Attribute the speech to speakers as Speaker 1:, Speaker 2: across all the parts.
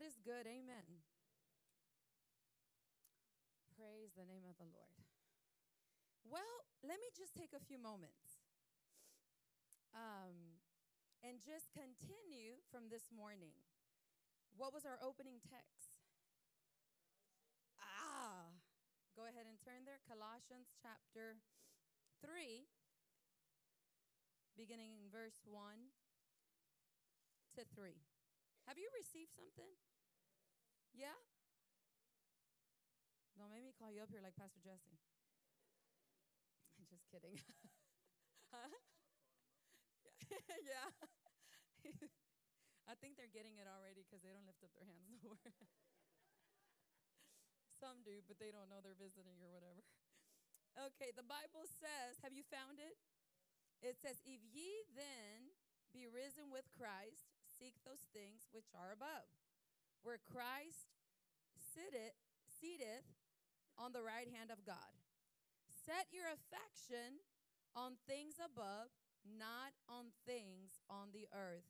Speaker 1: God is good. Amen. Praise the name of the Lord. Well, let me just take a few moments um, and just continue from this morning. What was our opening text? Ah, go ahead and turn there. Colossians chapter 3, beginning in verse 1 to 3. Have you received something? Yeah? Don't make me call you up here like Pastor Jesse. I'm just kidding. huh? yeah. I think they're getting it already because they don't lift up their hands nowhere. Some do, but they don't know they're visiting or whatever. Okay, the Bible says, have you found it? It says, If ye then be risen with Christ, seek those things which are above, where Christ sitteth, seateth on the right hand of God. Set your affection on things above, not on things on the earth.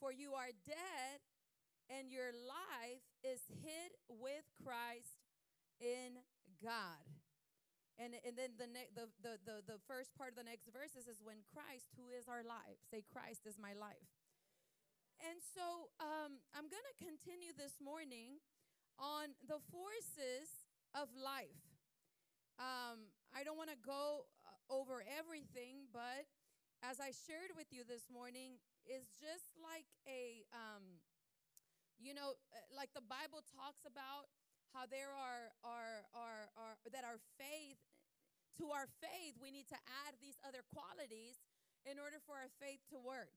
Speaker 1: For you are dead, and your life is hid with Christ in God. And, and then the, ne- the, the, the, the first part of the next verse is when Christ, who is our life, say, Christ is my life. And so um, I'm going to continue this morning on the forces of life. Um, I don't want to go uh, over everything, but as I shared with you this morning, is just like a, um, you know, uh, like the Bible talks about how there are, are, are, are, that our faith, to our faith, we need to add these other qualities in order for our faith to work.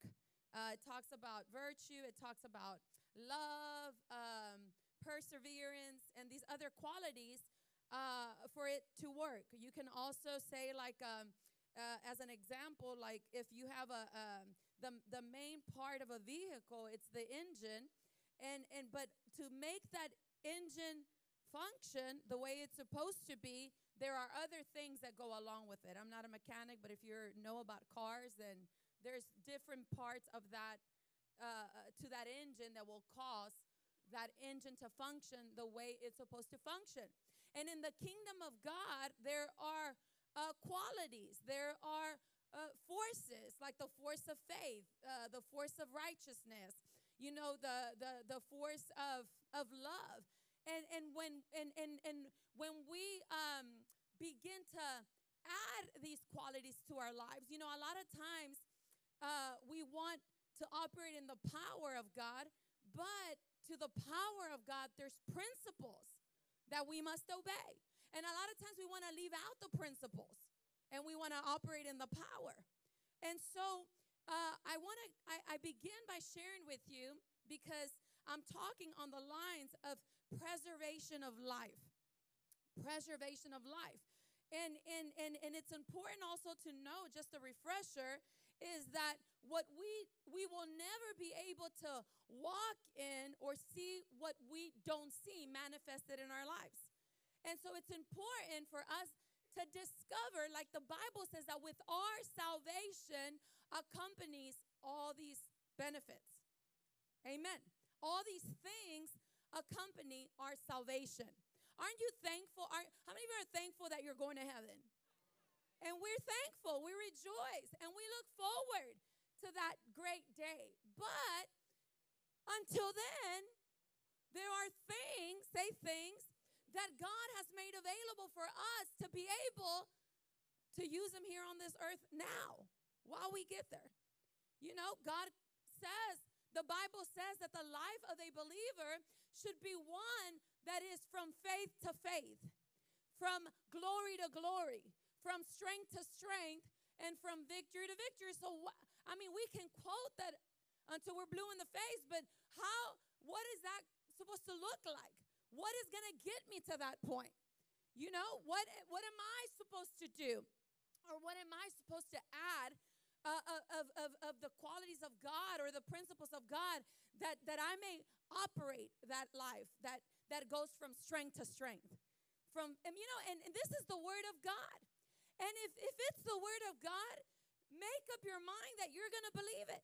Speaker 1: Uh, it talks about virtue, it talks about love, um, perseverance, and these other qualities uh, for it to work. You can also say, like, um, uh, as an example, like if you have a um, the the main part of a vehicle, it's the engine, and and but to make that engine function the way it's supposed to be, there are other things that go along with it. I'm not a mechanic, but if you know about cars, then there's different parts of that uh, uh to that engine that will cause that engine to function the way it's supposed to function. And in the kingdom of God, there are uh, qualities, there are uh, forces like the force of faith, uh, the force of righteousness, you know, the the the force of of love. And and when and and and when we um, begin to add these qualities to our lives, you know, a lot of times uh, we want to operate in the power of God, but to the power of God, there's principles that we must obey. And a lot of times we want to leave out the principles and we want to operate in the power. And so uh, I want to, I, I begin by sharing with you because I'm talking on the lines of preservation of life. Preservation of life. And, and, and, and it's important also to know, just a refresher, is that what we we will never be able to walk in or see what we don't see manifested in our lives. And so it's important for us to discover, like the Bible says, that with our salvation accompanies all these benefits. Amen. All these things accompany our salvation. Aren't you thankful? Are, how many of you are thankful that you're going to heaven? And we're thankful, we rejoice, and we look forward to that great day. But until then, there are things, say things, that God has made available for us to be able to use them here on this earth now while we get there. You know, God says, the Bible says that the life of a believer should be one that is from faith to faith, from glory to glory, from strength to strength, and from victory to victory. So, I mean, we can quote that until we're blue in the face, but how, what is that supposed to look like? What is going to get me to that point? You know, what, what am I supposed to do? Or what am I supposed to add uh, uh, of, of, of the qualities of God or the principles of God that, that I may operate that life that, that goes from strength to strength. From, and you know, and, and this is the word of God. And if, if it's the word of God, make up your mind that you're going to believe it,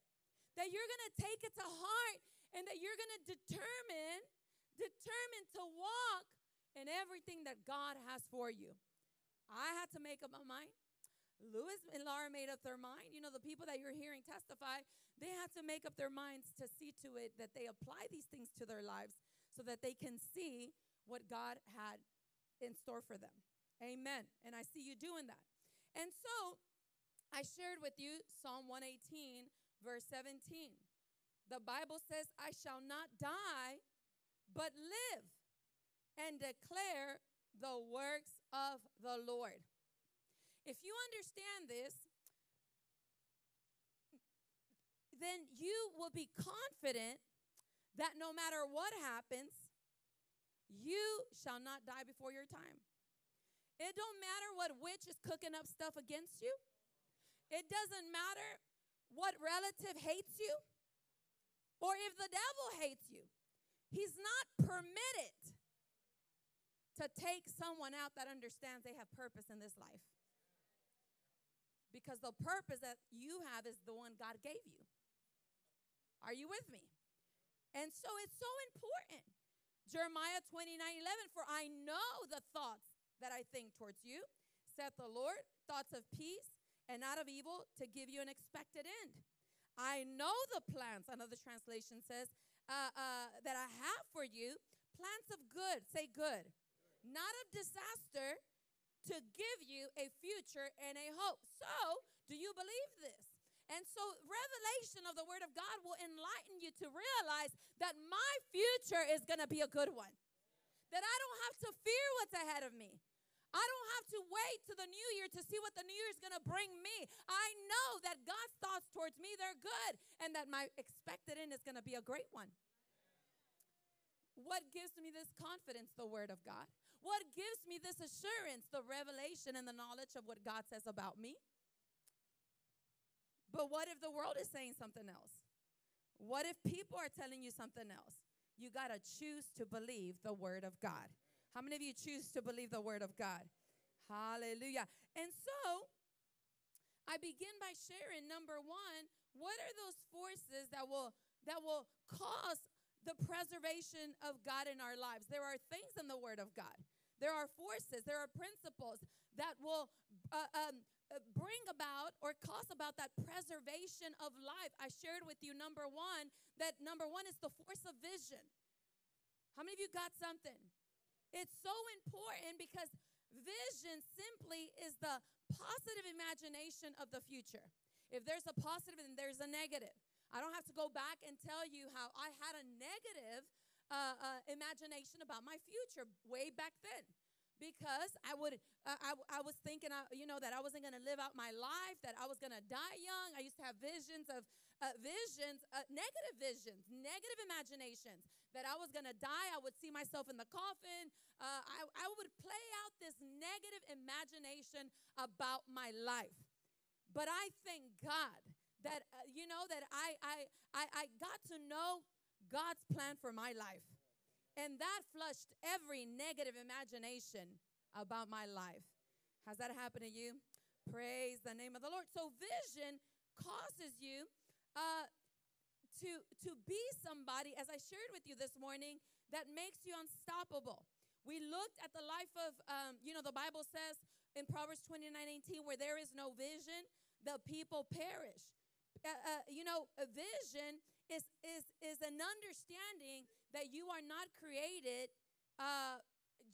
Speaker 1: that you're going to take it to heart and that you're going to determine, determine to walk in everything that God has for you. I had to make up my mind. Lewis and Laura made up their mind. You know, the people that you're hearing testify, they had to make up their minds to see to it that they apply these things to their lives so that they can see what God had in store for them. Amen. And I see you doing that. And so I shared with you Psalm 118, verse 17. The Bible says, I shall not die, but live and declare the works of the Lord. If you understand this, then you will be confident that no matter what happens, you shall not die before your time. It don't matter what witch is cooking up stuff against you. It doesn't matter what relative hates you or if the devil hates you. He's not permitted to take someone out that understands they have purpose in this life. Because the purpose that you have is the one God gave you. Are you with me? And so it's so important. Jeremiah 29 11, for I know the thoughts that I think towards you, saith the Lord, thoughts of peace and not of evil to give you an expected end. I know the plans, another translation says, uh, uh, that I have for you, plans of good, say good, not of disaster, to give you a future and a hope. So, do you believe this? And so, revelation of the Word of God will enlighten you to realize that my future is going to be a good one. That I don't have to fear what's ahead of me. I don't have to wait to the new year to see what the new year is going to bring me. I know that God's thoughts towards me, they're good, and that my expected end is going to be a great one. What gives me this confidence? The Word of God. What gives me this assurance? The revelation and the knowledge of what God says about me. But what if the world is saying something else? What if people are telling you something else? You got to choose to believe the word of God. How many of you choose to believe the word of God? Hallelujah. And so I begin by sharing number 1, what are those forces that will that will cause the preservation of God in our lives? There are things in the word of God. There are forces, there are principles that will uh, um, uh, bring about or cause about that preservation of life. I shared with you number one that number one is the force of vision. How many of you got something? It's so important because vision simply is the positive imagination of the future. If there's a positive and there's a negative, I don't have to go back and tell you how I had a negative uh, uh, imagination about my future way back then because I would uh, I, I was thinking uh, you know that I wasn't going to live out my life that I was going to die young. I used to have visions of uh, visions uh, negative visions negative imaginations that I was going to die. I would see myself in the coffin. Uh, I, I would play out this negative imagination about my life. But I thank God that uh, you know that I, I I I got to know God's plan for my life and that flushed every negative imagination about my life. Has that happened to you? Praise the name of the Lord. So, vision causes you uh, to, to be somebody, as I shared with you this morning, that makes you unstoppable. We looked at the life of, um, you know, the Bible says in Proverbs 29 18, where there is no vision, the people perish. Uh, uh, you know, a vision is, is, is an understanding that you are not created uh,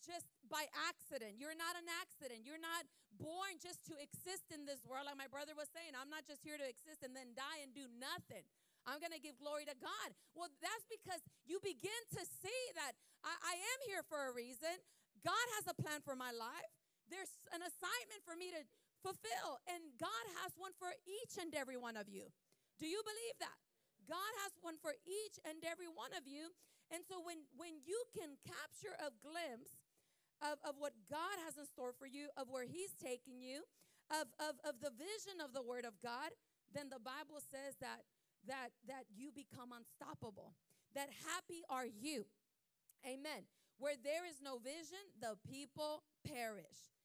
Speaker 1: just by accident. You're not an accident. You're not born just to exist in this world. Like my brother was saying, I'm not just here to exist and then die and do nothing. I'm going to give glory to God. Well, that's because you begin to see that I, I am here for a reason. God has a plan for my life. There's an assignment for me to fulfill, and God has one for each and every one of you. Do you believe that? God has one for each and every one of you. And so when when you can capture a glimpse of, of what God has in store for you, of where He's taking you, of, of, of the vision of the Word of God, then the Bible says that that that you become unstoppable. That happy are you. Amen. Where there is no vision, the people perish.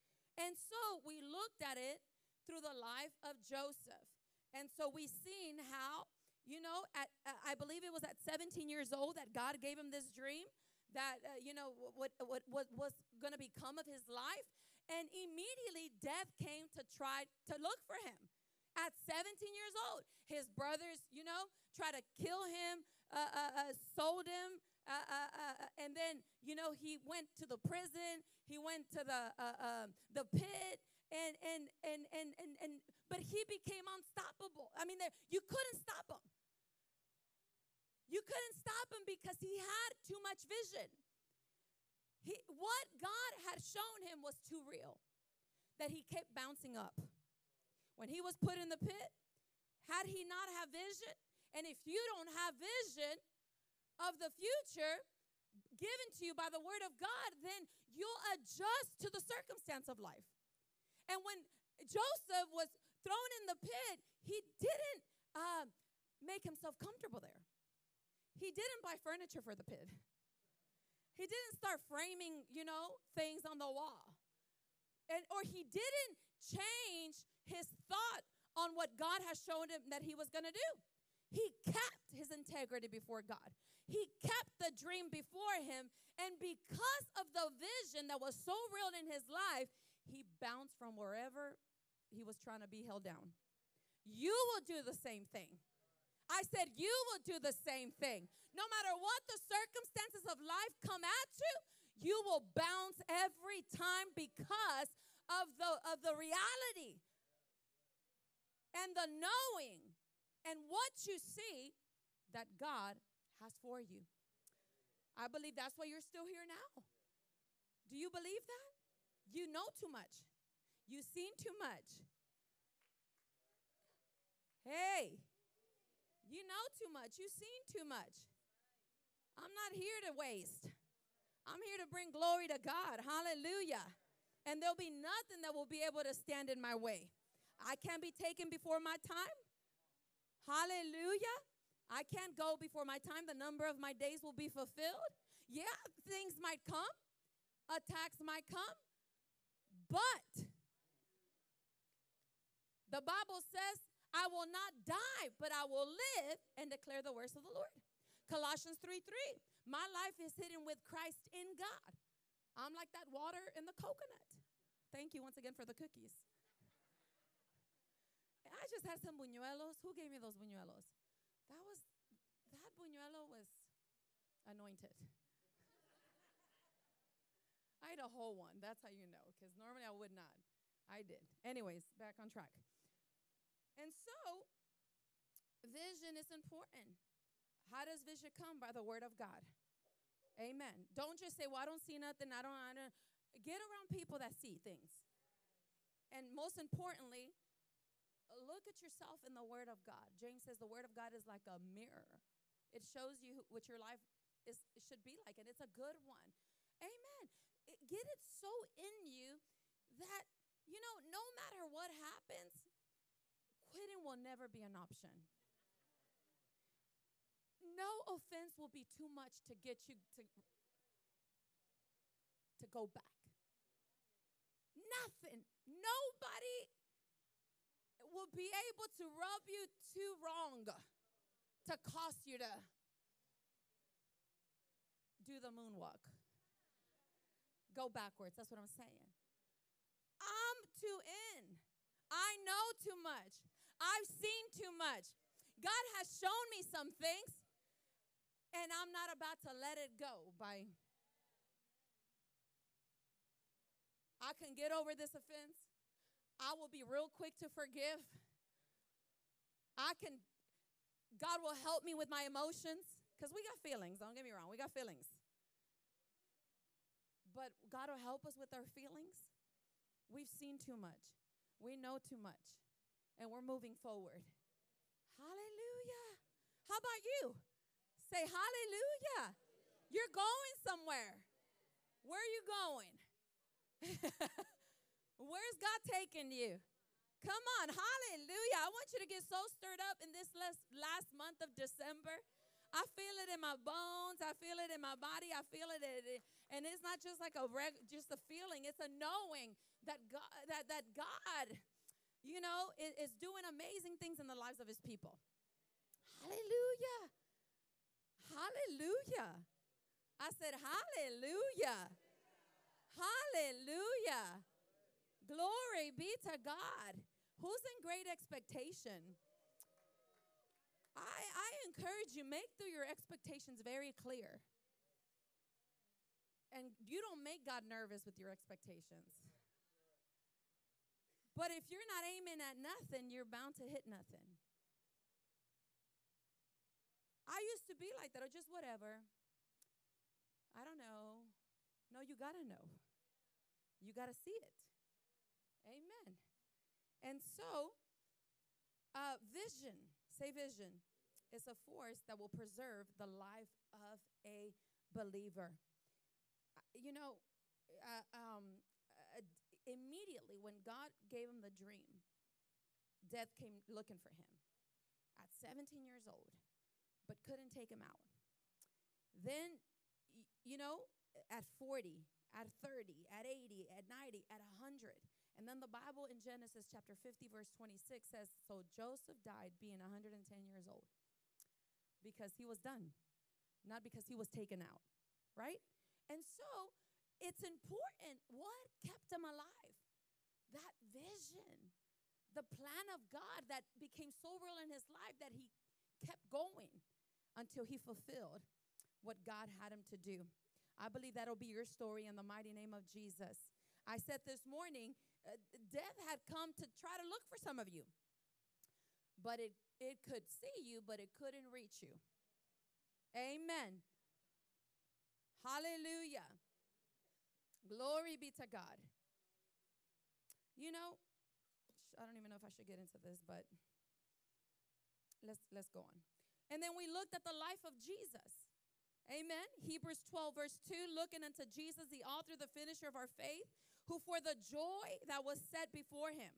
Speaker 1: And so we looked at it through the life of Joseph. And so we've seen how you know, at uh, I believe it was at 17 years old that God gave him this dream that uh, you know what what what was going to become of his life, and immediately death came to try to look for him. At 17 years old, his brothers, you know, try to kill him, uh, uh, uh sold him, uh, uh, uh, and then you know he went to the prison. He went to the the pit and and and and and and but he became unstoppable. I mean, there, you couldn't stop him. You couldn't stop him because he had too much vision. He, what God had shown him was too real, that he kept bouncing up. When he was put in the pit, had he not have vision, and if you don't have vision of the future given to you by the word of God, then you'll adjust to the circumstance of life. And when Joseph was thrown in the pit, he didn't uh, make himself comfortable there. He didn't buy furniture for the pit. He didn't start framing, you know, things on the wall. And or he didn't change his thought on what God has shown him that he was going to do. He kept his integrity before God. He kept the dream before him. And because of the vision that was so real in his life, he bounced from wherever he was trying to be held down. You will do the same thing. I said, You will do the same thing. No matter what the circumstances of life come at you, you will bounce every time because of the, of the reality and the knowing and what you see that God has for you. I believe that's why you're still here now. Do you believe that? You know too much. You've seen too much. Hey, you know too much. You've seen too much. I'm not here to waste. I'm here to bring glory to God. Hallelujah. And there'll be nothing that will be able to stand in my way. I can't be taken before my time. Hallelujah. I can't go before my time. The number of my days will be fulfilled. Yeah, things might come, attacks might come, but the Bible says, I will not die, but I will live and declare the words of the Lord. Colossians 3 3. My life is hidden with Christ in God. I'm like that water in the coconut. Thank you once again for the cookies. I just had some buñuelos. Who gave me those buñuelos? That was, that buñuelo was anointed. I had a whole one. That's how you know, because normally I would not. I did. Anyways, back on track. And so, vision is important. How does vision come? By the word of God. Amen. Don't just say, well, I don't see nothing. I don't, I don't. Get around people that see things. And most importantly, look at yourself in the Word of God. James says the Word of God is like a mirror. It shows you what your life is should be like, and it's a good one. Amen get it so in you that, you know, no matter what happens, quitting will never be an option. No offense will be too much to get you to, to go back. Nothing. Nobody will be able to rub you too wrong to cost you to do the moonwalk go backwards. That's what I'm saying. I'm too in. I know too much. I've seen too much. God has shown me some things, and I'm not about to let it go by. I can get over this offense. I will be real quick to forgive. I can, God will help me with my emotions because we got feelings. Don't get me wrong, we got feelings. But God will help us with our feelings. We've seen too much, we know too much, and we're moving forward. Hallelujah. How about you? Say hallelujah. You're going somewhere. Where are you going? Where's God taking you? Come on, hallelujah. I want you to get so stirred up in this last, month of December. I feel it in my bones. I feel it in my body. I feel it, and it's not just like a reg, just a feeling. It's a knowing that God, that that God, you know, is, is doing amazing things in the lives of His people. Hallelujah. Hallelujah. I said, Hallelujah. Hallelujah. Glory be to God. Who's in great expectation? I, I encourage you, make through your expectations very clear. And you don't make God nervous with your expectations. But if you're not aiming at nothing, you're bound to hit nothing. I used to be like that, or just whatever. I don't know. No, you got to know. You got to see it. Amen. And so, uh, vision, say vision, is a force that will preserve the life of a believer. You know, uh, um, uh, immediately when God gave him the dream, death came looking for him at 17 years old, but couldn't take him out. Then, you know, at 40, at 30, at 80, at 90, at 100. And then the Bible in Genesis chapter 50, verse 26 says So Joseph died being 110 years old because he was done, not because he was taken out, right? And so it's important what kept him alive? That vision, the plan of God that became so real in his life that he kept going until he fulfilled what God had him to do. I believe that'll be your story in the mighty name of Jesus. I said this morning, uh, death had come to try to look for some of you. But it, it could see you, but it couldn't reach you. Amen. Hallelujah. Glory be to God. You know, I don't even know if I should get into this, but let's let's go on. And then we looked at the life of Jesus. Amen. Hebrews 12, verse 2 looking unto Jesus, the author, the finisher of our faith, who for the joy that was set before him,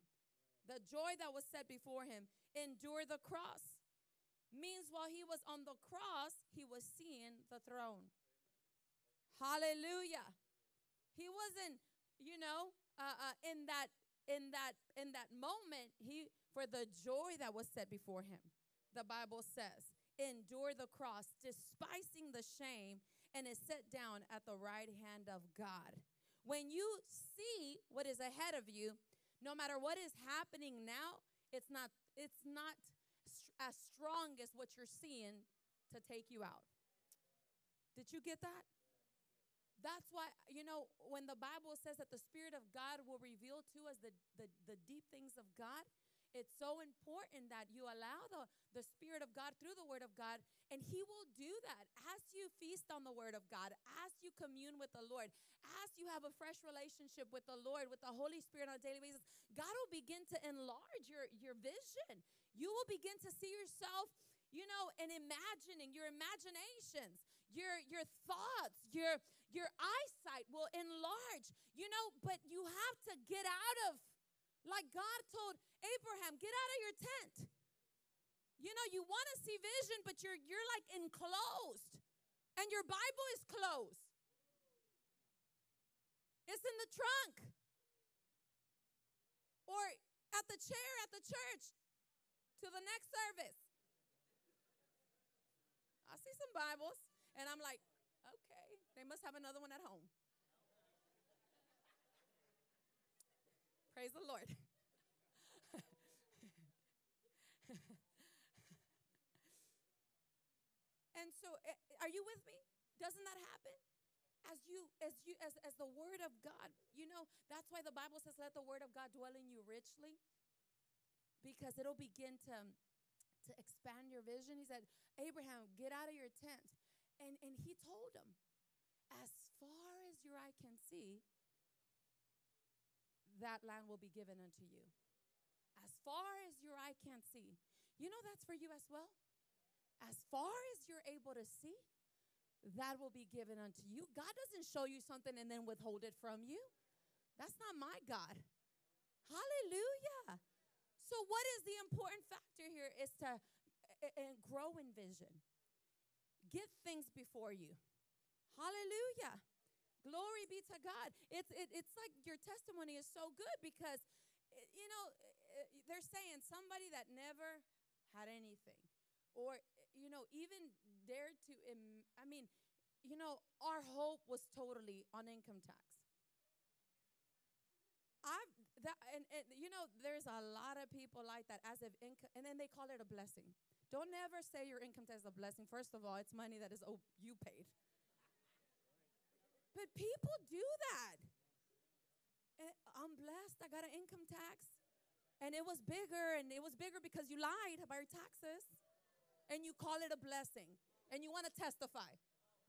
Speaker 1: the joy that was set before him, endured the cross. Means while he was on the cross, he was seeing the throne. Hallelujah. He wasn't, you know, uh, uh, in that in that in that moment. He for the joy that was set before him. The Bible says, endure the cross, despising the shame, and is set down at the right hand of God. When you see what is ahead of you, no matter what is happening now, it's not it's not as strong as what you're seeing to take you out. Did you get that? That's why, you know, when the Bible says that the Spirit of God will reveal to us the, the, the deep things of God, it's so important that you allow the, the Spirit of God through the Word of God, and He will do that as you feast on the Word of God, as you commune with the Lord, as you have a fresh relationship with the Lord, with the Holy Spirit on a daily basis. God will begin to enlarge your, your vision. You will begin to see yourself, you know, and imagining your imaginations, your your thoughts, your your eyesight will enlarge. You know, but you have to get out of like God told Abraham, get out of your tent. You know, you want to see vision, but you're you're like enclosed. And your Bible is closed. It's in the trunk. Or at the chair at the church to the next service. I see some Bibles, and I'm like, they must have another one at home. Praise the Lord. and so, eh, are you with me? Doesn't that happen? As you, as you, as, as the word of God, you know, that's why the Bible says, let the word of God dwell in you richly because it'll begin to, to expand your vision. He said, Abraham, get out of your tent. And, and he told him, as far as your eye can see, that land will be given unto you. As far as your eye can see. You know that's for you as well? As far as you're able to see, that will be given unto you. God doesn't show you something and then withhold it from you. That's not my God. Hallelujah. So, what is the important factor here is to uh, grow in vision, get things before you. Hallelujah. Glory be to God. It's, it, it's like your testimony is so good because, eh, you know, eh, eh, they're saying somebody that never had anything or you know, even dared to, I mean, you know, our hope was totally on income tax. I've that and, and you know there's a lot of people like that as if income and then they call it a blessing. Don't ever say your income tax is a blessing. First of all, it's money that is oh, you paid. But people do that. I'm blessed. I got an income tax. And it was bigger, and it was bigger because you lied about your taxes. And you call it a blessing. And you want to testify.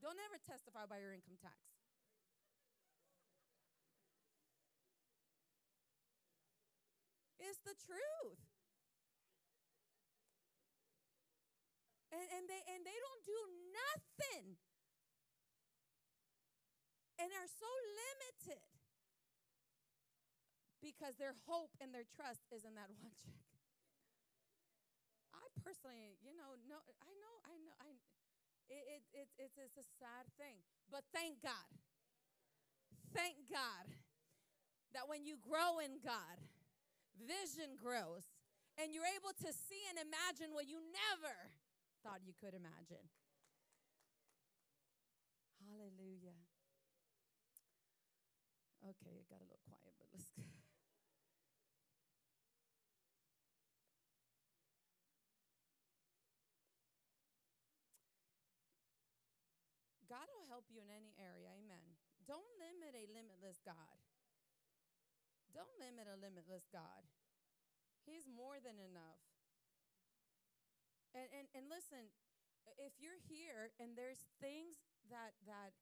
Speaker 1: Don't ever testify about your income tax. It's the truth. And, and they and they don't do nothing and are so limited because their hope and their trust is in that one check. I personally, you know, no, I know, I know, I. It, it, it, it's, a sad thing, but thank God, thank God that when you grow in God, vision grows, and you're able to see and imagine what you never thought you could imagine. Hallelujah. Okay, it got a little quiet, but let's. Go. God will help you in any area. Amen. Don't limit a limitless God. Don't limit a limitless God. He's more than enough. And and, and listen, if you're here and there's things that that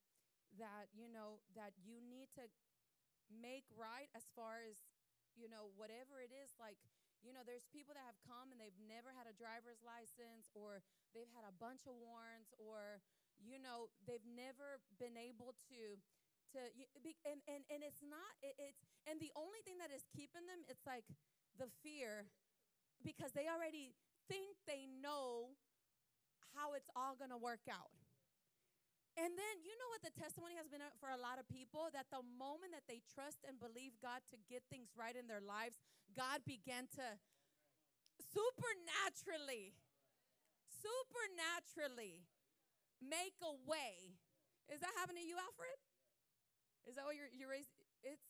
Speaker 1: that you know that you need to make right as far as you know whatever it is like you know there's people that have come and they've never had a driver's license or they've had a bunch of warrants or you know they've never been able to to and and, and it's not it, it's and the only thing that is keeping them it's like the fear because they already think they know how it's all going to work out and then you know what the testimony has been uh, for a lot of people that the moment that they trust and believe God to get things right in their lives, God began to supernaturally, supernaturally make a way. Is that happening to you, Alfred? Is that what you're you raised? It's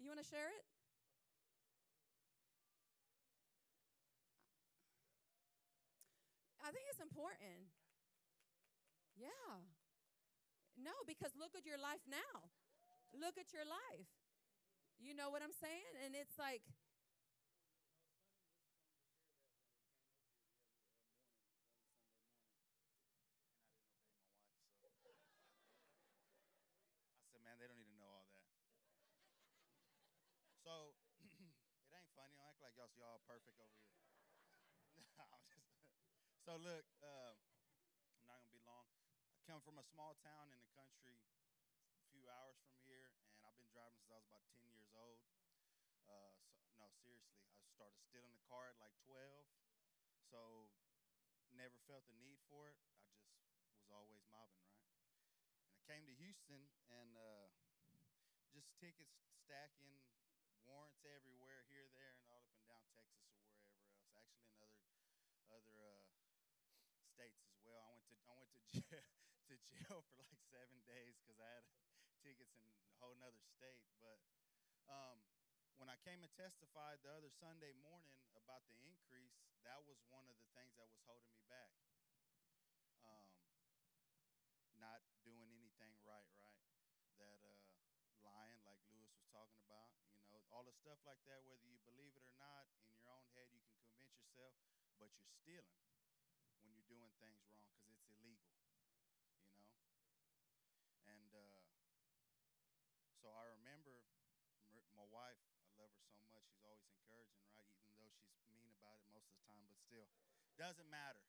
Speaker 1: you want to share it? I think it's important. Yeah. No, because look at your life now. Look at your life. You know what I'm saying? And it's like, I said,
Speaker 2: man, they don't need to know all that. So it ain't funny. Don't act like y'all y'all perfect over here. so look, uh, I'm not gonna be long. I come from a small town in the country, a few hours from here, and I've been driving since I was about 10 years old. Uh, so, no, seriously, I started stealing the car at like 12. So never felt the need for it. I just was always mobbing, right? And I came to Houston and uh, just tickets stacking, warrants everywhere, here, there, and all up and down Texas or wherever else. Actually, in other other uh, states as well. I went to I went to jail, to jail for like seven days because I had tickets in a whole nother state. But um, when I came and testified the other Sunday morning about the increase, that was one of the things that was holding me back. Um, not doing anything right, right? That uh, lying, like Lewis was talking about, you know, all the stuff like that. Whether you believe it or not, in your own head, you can convince yourself, but you're stealing when you're doing things wrong because it's illegal, you know. And uh, so I remember my wife. I love her so much. She's always encouraging, right? Even though she's mean about it most of the time, but still, doesn't matter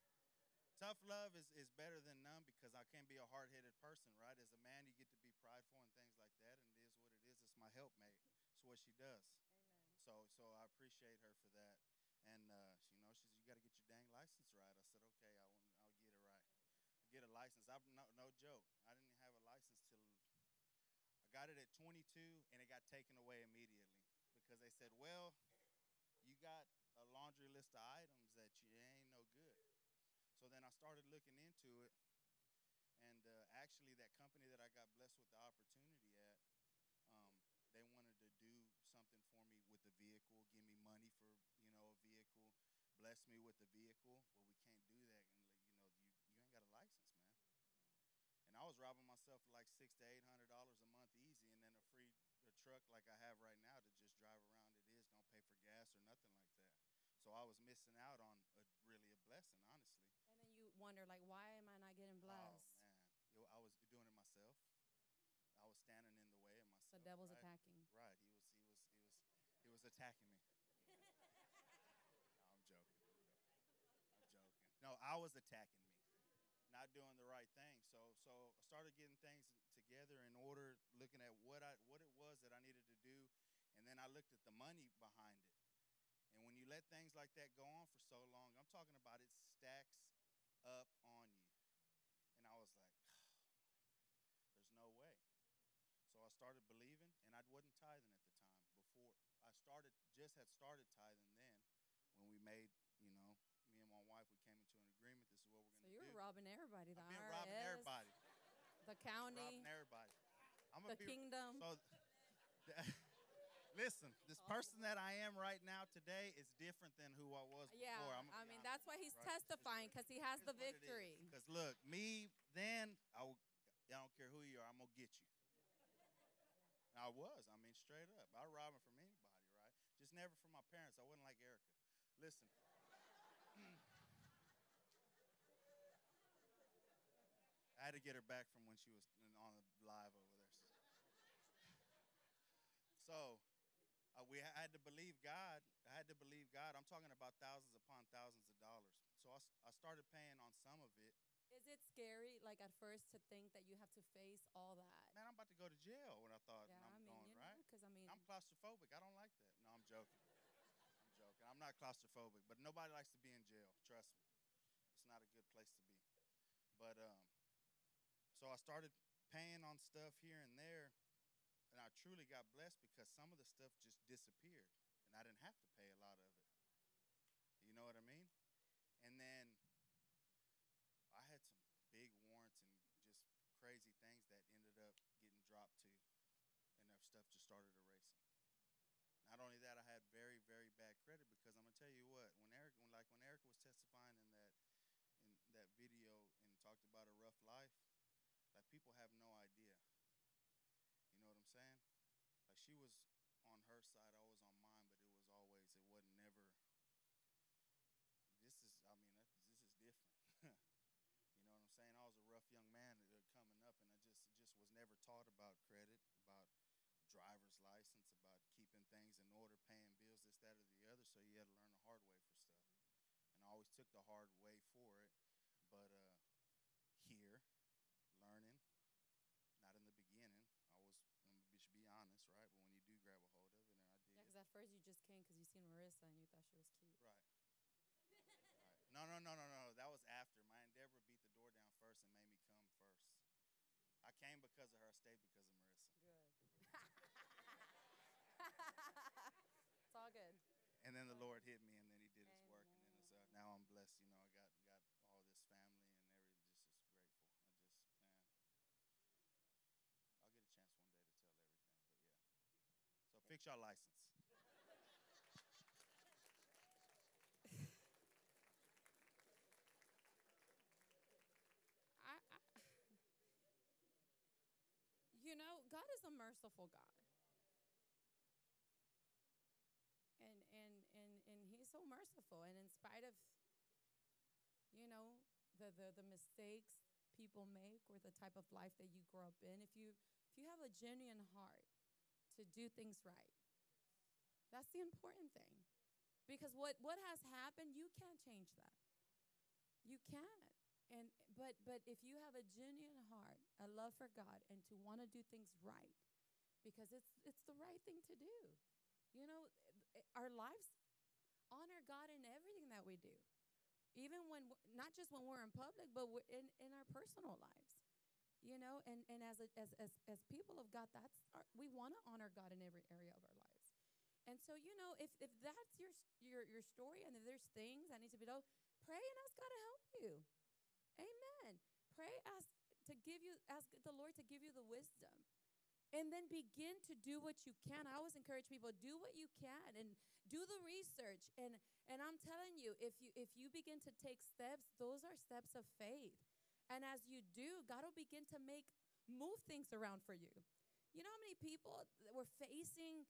Speaker 2: tough love is, is better than none because I can't be a hard headed person, right? As a man, you get to be prideful and things like that, and it is what it is. It's my helpmate. It's what she does.
Speaker 1: Amen.
Speaker 2: So so I appreciate her for that. And uh, you know, she says you got to get your dang license right. I said okay, I will, I'll get it right. Get a license. I'm no, no joke. I didn't have a license till I got it at 22, and it got taken away immediately because they said, well, you got a laundry list of items that you ain't no good. So then I started looking into it, and uh, actually, that company that I got blessed with the opportunity at, um, they wanted to do something for me with the vehicle, give me money for you know a vehicle, bless me with the vehicle. Well, we can't do that, and you know you you ain't got a license, man. And I was robbing myself for like six to eight hundred dollars a month easy, and then a free a truck like I have right now to just drive around. It is don't pay for gas or nothing like that. So I was missing out on a, really a blessing, honestly.
Speaker 1: And then you wonder, like, why am I not getting oh, blessed?
Speaker 2: Oh man, Yo, I was doing it myself. I was standing in the way of myself.
Speaker 1: the devil's
Speaker 2: right?
Speaker 1: attacking.
Speaker 2: Right. He was. He was. He was. He was attacking me. no, I'm joking. I'm joking. I'm joking. No, I was attacking me, not doing the right thing. So, so I started getting things together in order, looking at what I what it was that I needed to do, and then I looked at the money behind it. And when you let things like that go on for so long, I'm talking about it stacks up on you. And I was like, oh my there's no way. So I started believing, and I wasn't tithing at the time. Before I started, just had started tithing then, when we made, you know, me and my wife, we came into an agreement. This is what we're going to do.
Speaker 1: So you
Speaker 2: do.
Speaker 1: were robbing everybody. The
Speaker 2: I've been
Speaker 1: IRS,
Speaker 2: robbing everybody,
Speaker 1: the county,
Speaker 2: robbing everybody. I'm
Speaker 1: the
Speaker 2: be,
Speaker 1: kingdom.
Speaker 2: so. Listen, this person that I am right now today is different than who I was
Speaker 1: yeah,
Speaker 2: before. I'm
Speaker 1: I mean that's why he's
Speaker 2: right?
Speaker 1: Testifying because he has the
Speaker 2: Here's what it is.
Speaker 1: victory.
Speaker 2: Because look, me then, I don't care who you are, I'm gonna get you. I was, I mean, straight up. I robbing from anybody, right? Just never from my parents. I wasn't like Erica. Listen. I had to get her back from when she was on the live over there. So, we ha- had to believe God. I had to believe God. I'm talking about thousands upon thousands of dollars. So I started paying on some of it.
Speaker 1: Is it scary, like at first, to think that you have to face all that?
Speaker 2: Man, I'm about to go to jail when I thought
Speaker 1: yeah,
Speaker 2: and
Speaker 1: I
Speaker 2: I'm
Speaker 1: mean,
Speaker 2: going,
Speaker 1: you know,
Speaker 2: right?
Speaker 1: because I mean,
Speaker 2: I'm claustrophobic. I don't like that. No, I'm joking. I'm joking. I'm not claustrophobic, but nobody likes to be in jail. Trust me. It's not a good place to be. But um, so I started paying on stuff here and there, and I truly got blessed because some of the stuff just disappeared, and I didn't have to pay a lot of it. You know what I mean? And then I had some big warrants and just crazy things that ended up getting dropped too and that stuff just started erasing. Not only that, I had very, very bad credit because I'm gonna tell you what, when Eric, when like when Erica was testifying in that in that video and talked about a rough life, like people have no idea. You know what I'm saying? Like she was on her side, I was on mine, but it was always, it wasn't never. This is, I mean, this is different. you know what I'm saying? I was a rough young man uh, coming up, and I just just was never taught about credit, about driver's license, about keeping things in order, paying bills, this, that, or the other. So you had to learn the hard way for stuff, and I always took the hard way for it. But uh, here, learning, not in the beginning. I was, I'm gonna be, be honest, right? But when you do grab a hold of it, and I did,
Speaker 1: yeah, because at first you just came because you seen Marissa and you thought she was cute.
Speaker 2: Right. right. No, no, no, no, no. That was after. My endeavor beat the door down first and made me come first. I came because of her. I stayed because of Marissa.
Speaker 1: Good. it's all good.
Speaker 2: And then the Lord hit me, and then He did His work, and then it's, uh, now I'm blessed. You know, I got got all this family and everything. Just is grateful. I just man, I'll get a chance one day to tell everything. But yeah. So fix your license.
Speaker 1: I, I, you know, God is a merciful God. And, and, and, and he's so merciful. And in spite of, you know, the, the, the mistakes people make or the type of life that you grow up in, if you, if you have a genuine heart to do things right, that's the important thing. Because what, what has happened, you can't change that. You can't and but but if you have a genuine heart a love for god and to want to do things right because it's it's the right thing to do. You know eh, our lives honor god in everything that we do. Even when not just when we're in public but in in our personal lives. You know and and as a, as as as people of god that's our, we want to honor god in every area of our lives. And so you know if if that's your your your story and if there's things that need to be done pray and ask God to help you. Amen. Pray, ask to give you, ask the Lord to give you the wisdom. And then begin to do what you can. I always encourage people, do what you can and do the research. And and I'm telling you, if you if you begin to take steps, those are steps of faith. And as you do, God will begin to make move things around for you. You know how many people were facing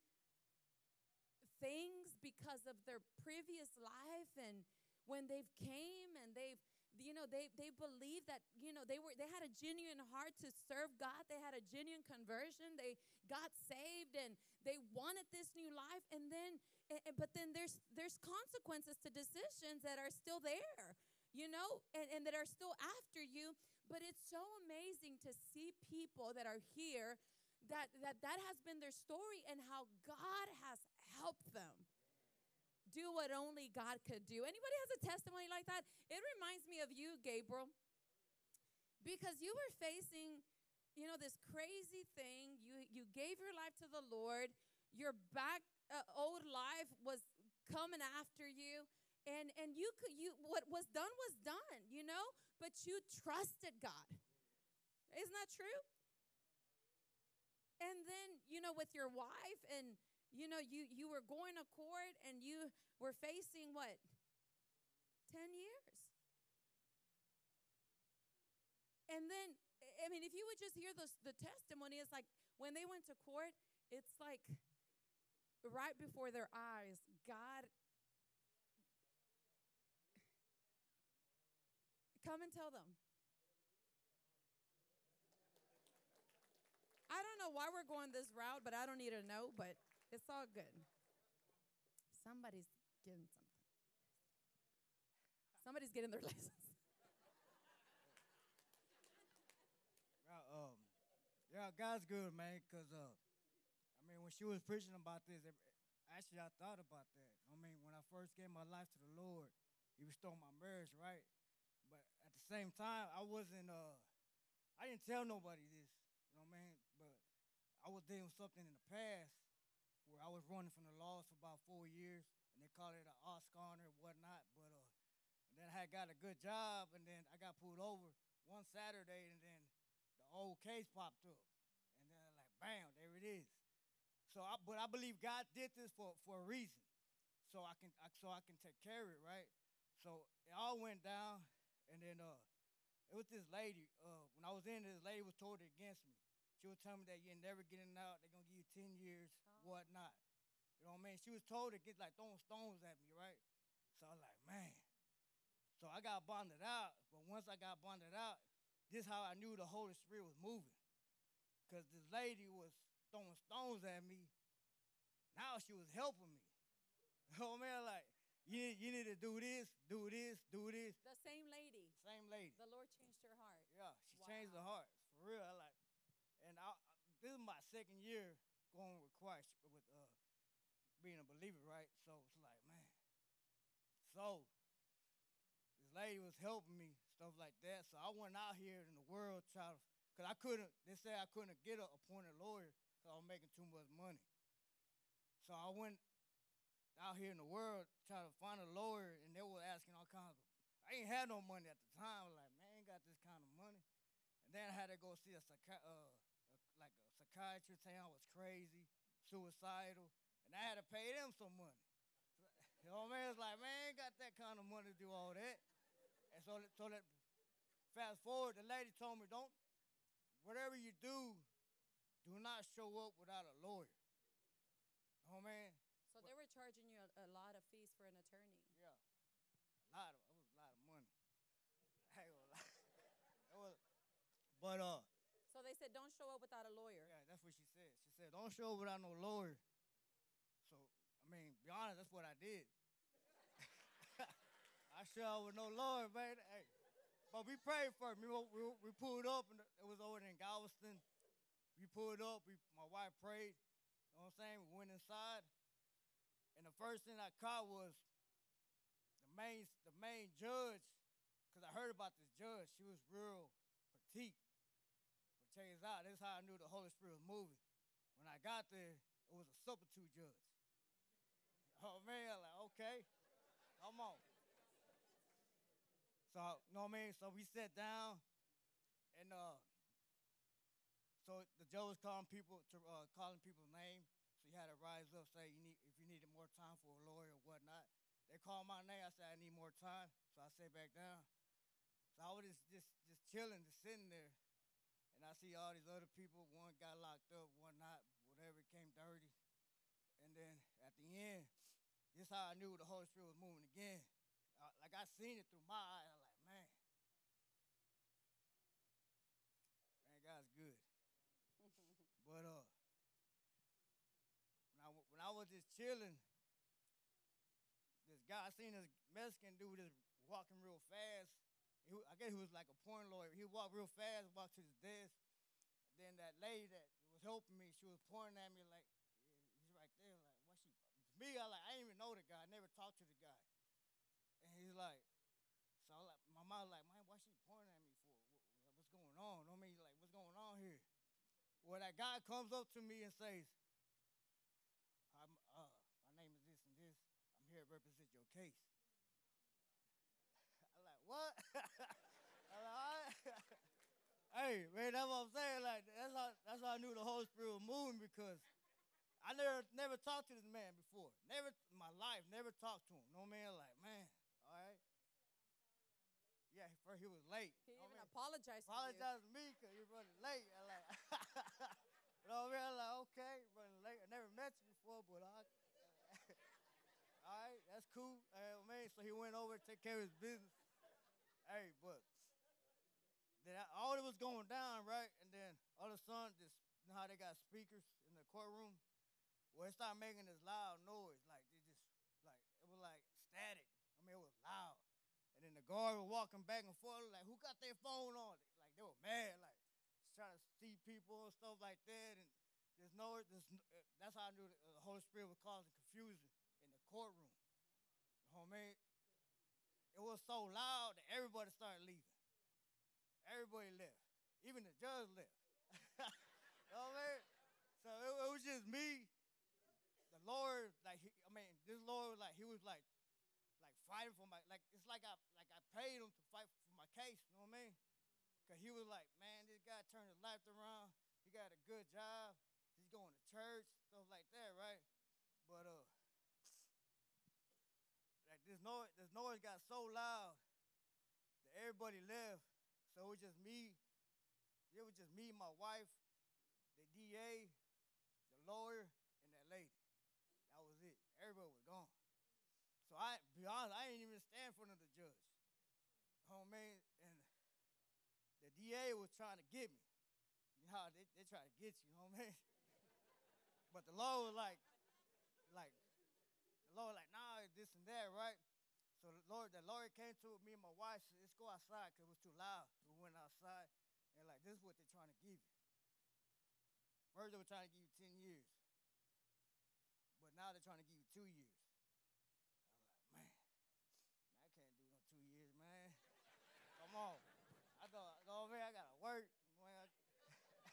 Speaker 1: things because of their previous life and when they've came and they've you know they they believe that you know they were they had a genuine heart to serve God. They had a genuine conversion. They got saved and they wanted this new life. And then but then there's there's consequences to decisions that are still there you know and, and that are still after you. But it's so amazing to see people that are here that that that has been their story and how God has helped them do what only God could do. Anybody has a testimony like that? It reminds me of you, Gabriel. Because you were facing, you know, this crazy thing. You you gave your life to the Lord. Your back uh, old life was coming after you. And and you could you what was done was done, you know? But you trusted God. Isn't that true? And then, you know, with your wife and you know, you you were going to court and you were facing what? 10 years. And then I mean, if you would just hear the the testimony, it's like when they went to court, it's like right before their eyes, God Come and tell them. I don't know why we're going this route, but I don't need to know, but it's all good. Somebody's getting something. Somebody's getting their license.
Speaker 3: Yeah, um, yeah, God's good, man. Cause uh, I mean, when she was preaching about this, actually I thought about that. I mean, when I first gave my life to the Lord, He restored my marriage, right? But at the same time, I wasn't. Uh, I didn't tell nobody this. You know what I mean? But I was dealing with something in the past where I was running from the laws for about four years, and they called it an Oscar or whatnot. But uh, and then I got a good job, and then I got pulled over one Saturday, and then the old case popped up, and then like bam, there it is. So, I, but I believe God did this for, for a reason, so I can I, so I can take care of it, right? So it all went down, and then uh, it was this lady. Uh, when I was in, this lady was told against me. She was telling me that you're never getting out. They're gonna give you ten years, oh. whatnot. You know what I mean? She was told to get like throwing stones at me, right? So I was like, man. So I got bonded out, but once I got bonded out, this is how I knew the Holy Spirit was moving. Because this lady was throwing stones at me. Now she was helping me. Oh man, like, you, you need to do this, do this, do this.
Speaker 1: The same lady.
Speaker 3: Same lady.
Speaker 1: The Lord changed her heart.
Speaker 3: Yeah, she wow. changed her heart. For real. I like, this is my second year going with Christ, with uh, being a believer, right? So it's like, man. So this lady was helping me, stuff like that. So I went out here in the world trying to, because I couldn't, they said I couldn't get an appointed lawyer because I was making too much money. So I went out here in the world trying to find a lawyer, and they were asking all kinds of. I ain't had no money at the time. Like, man, I ain't got this kind of money. And then I had to go see a, uh, a like a psychiatrist saying I was crazy, suicidal, and I had to pay them some money. You know, man, it's like, man, I ain't got that kind of money to do all that. And so, so that fast forward, the lady told me, don't, whatever you do, do not show up without a lawyer. Oh man,
Speaker 1: so they were charging you a, a, lot of fees for an attorney.
Speaker 3: Yeah, a lot of it was a lot of money. I ain't gonna lie. it was, but uh.
Speaker 1: So they said, don't show up without a lawyer.
Speaker 3: That's what she said. She said, don't show without no lawyer. So I mean, be honest, that's what I did. I show up with no lawyer, man. Hey, but we prayed for me. We, we, we pulled up, and it was over in Galveston. We pulled up. We, my wife prayed. You know what I'm saying? We went inside. And the first thing I caught was the main the main judge, because I heard about this judge. She was real petite. Check this out. This is how I knew the Holy Spirit was moving. When I got there, it was a substitute judge. Oh man, like, okay, come on. So you know what I mean? So we sat down and uh so the judge was calling people to uh, calling people's name. So you had to rise up, say you need if you needed more time for a lawyer or whatnot. They called my name. I said I need more time. So I sat back down. So I was just just just chilling, just sitting there, and I see all these other people. One got locked up, one not. Whatever it came dirty. And then at the end, this how I knew the Holy Spirit was moving again. I, like I seen it through my eyes. I like, man, man, God's good. But uh, when I when I was just chilling, this guy I seen this Mexican dude just walking real fast. He, I guess he was like a porn lawyer. He walked real fast, walked to his desk. Then that lady that was helping me, she was pointing at me like, he's right there. Like, what she? Me, I like, I didn't even know the guy. I never talked to the guy. And he's like, so like, my mom like, man, why she pointing at me for? What, what's going on? I mean, like, what's going on here? Well, that guy comes up to me and says, I'm, uh, my name is this and this. I'm here to represent your case. I what? I like, all right. hey, man, that's what I'm saying. Like, that's how, that's how I knew the Holy Spirit was moving because I never never talked to this man before. Never in my life, never talked to him. No man, like, man, all right. Yeah, first he was late.
Speaker 1: He even
Speaker 3: I mean?
Speaker 1: apologized to you.
Speaker 3: apologize to me because you're running late. I like, you know what I mean? I'm like, okay, running late. I never met you before, but I, all right, that's cool. Uh, man, so he went over to take care of his business. Hey, but then I, all it was going down, right? And then all of a sudden, this, you know how they got speakers in the courtroom? Well, it started making this loud noise, like they just, like it was like static. I mean, it was loud. And then the guard was walking back and forth, like, who got their phone on? Like, they were mad, like, trying to see people and stuff like that. And there's no, there's, that's how I knew the Holy Spirit was causing confusion in the courtroom. You? It was so loud that everybody started leaving. Everybody left. Even the judge left. you know what I mean? So it, it was just me. The Lord, like, he, I mean, this Lord, like, he was like, like fighting for my like it's like I like I paid him to fight for my case, you know what I mean? Cause he was like, man, this guy turned his life around. He got a good job. He's going to church, stuff like that, right? But uh, noise, this noise got so loud that everybody left. So it was just me. It was just me, my wife, the DA, the lawyer, and that lady. That was it. Everybody was gone. So I, be honest, I didn't even stand in front of the judge. I mean? And the DA was trying to get me. You know they, they try to get you, you know what I mean? But the law was like, like, the law was like, nah, this and that, right? So the Lord, the Lord came to me and my wife said, let's go outside because it was too loud. So we went outside and like, this is what they're trying to give you. First they were trying to give you 10 years. But now they're trying to give you two years. I'm like, man, man, I can't do no two years, man. Come on. I thought, no, man, I gotta work. Man,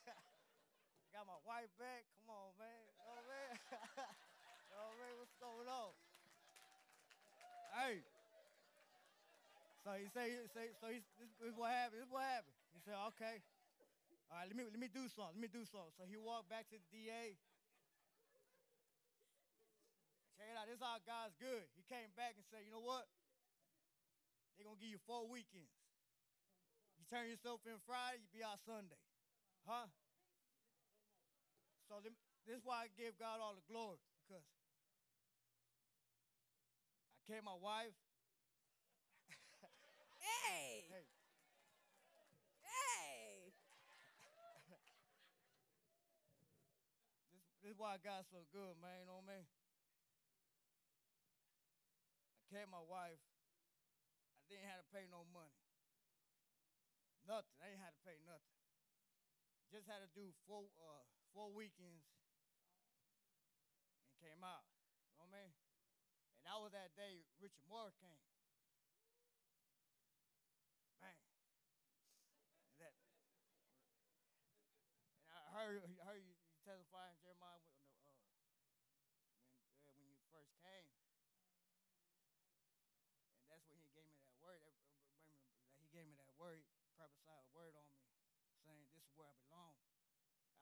Speaker 3: got my wife back. Come on, man. You know what? What's going on? Hey. So he say, say so this, is what happened. This is what happened. He said, okay. All right, let me let me do something. Let me do something. So he walked back to the DA. Check it out. This is how God's good. He came back and said, you know what? They're gonna give you four weekends. You turn yourself in Friday, you be out Sunday. Huh? So this is why I give God all the glory because I kept my wife.
Speaker 1: Hey!
Speaker 3: Hey,
Speaker 1: Hey!
Speaker 3: this, this is why God's so good, man. You know what I mean? I kept my wife. I didn't have to pay no money. Nothing. I didn't have to pay nothing. Just had to do four uh, four weekends and came out. You know what I mean? And that was that day Richard Moore came. heard, heard you testify in Jeremiah when, uh, when, uh, when you first came. And that's when he gave me that word. Uh, he gave me that word, prophesied a word on me, saying, This is where I belong.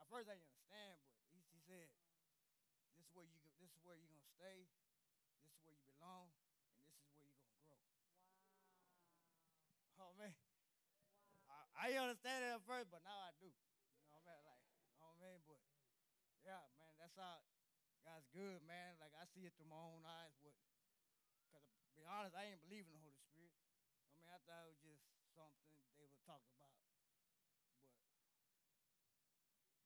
Speaker 3: At first, I didn't understand, but he, he said, this is where you this is where you're gonna stay, this is where you belong, and this is where you're gonna grow. Wow. Oh man. Wow. I, I understand it at first, but now I do yeah, man, that's how God's good, man. Like I see it through my own eyes. What? Because to be honest, I ain't believe in the Holy Spirit. I mean, I thought it was just something they would talk about.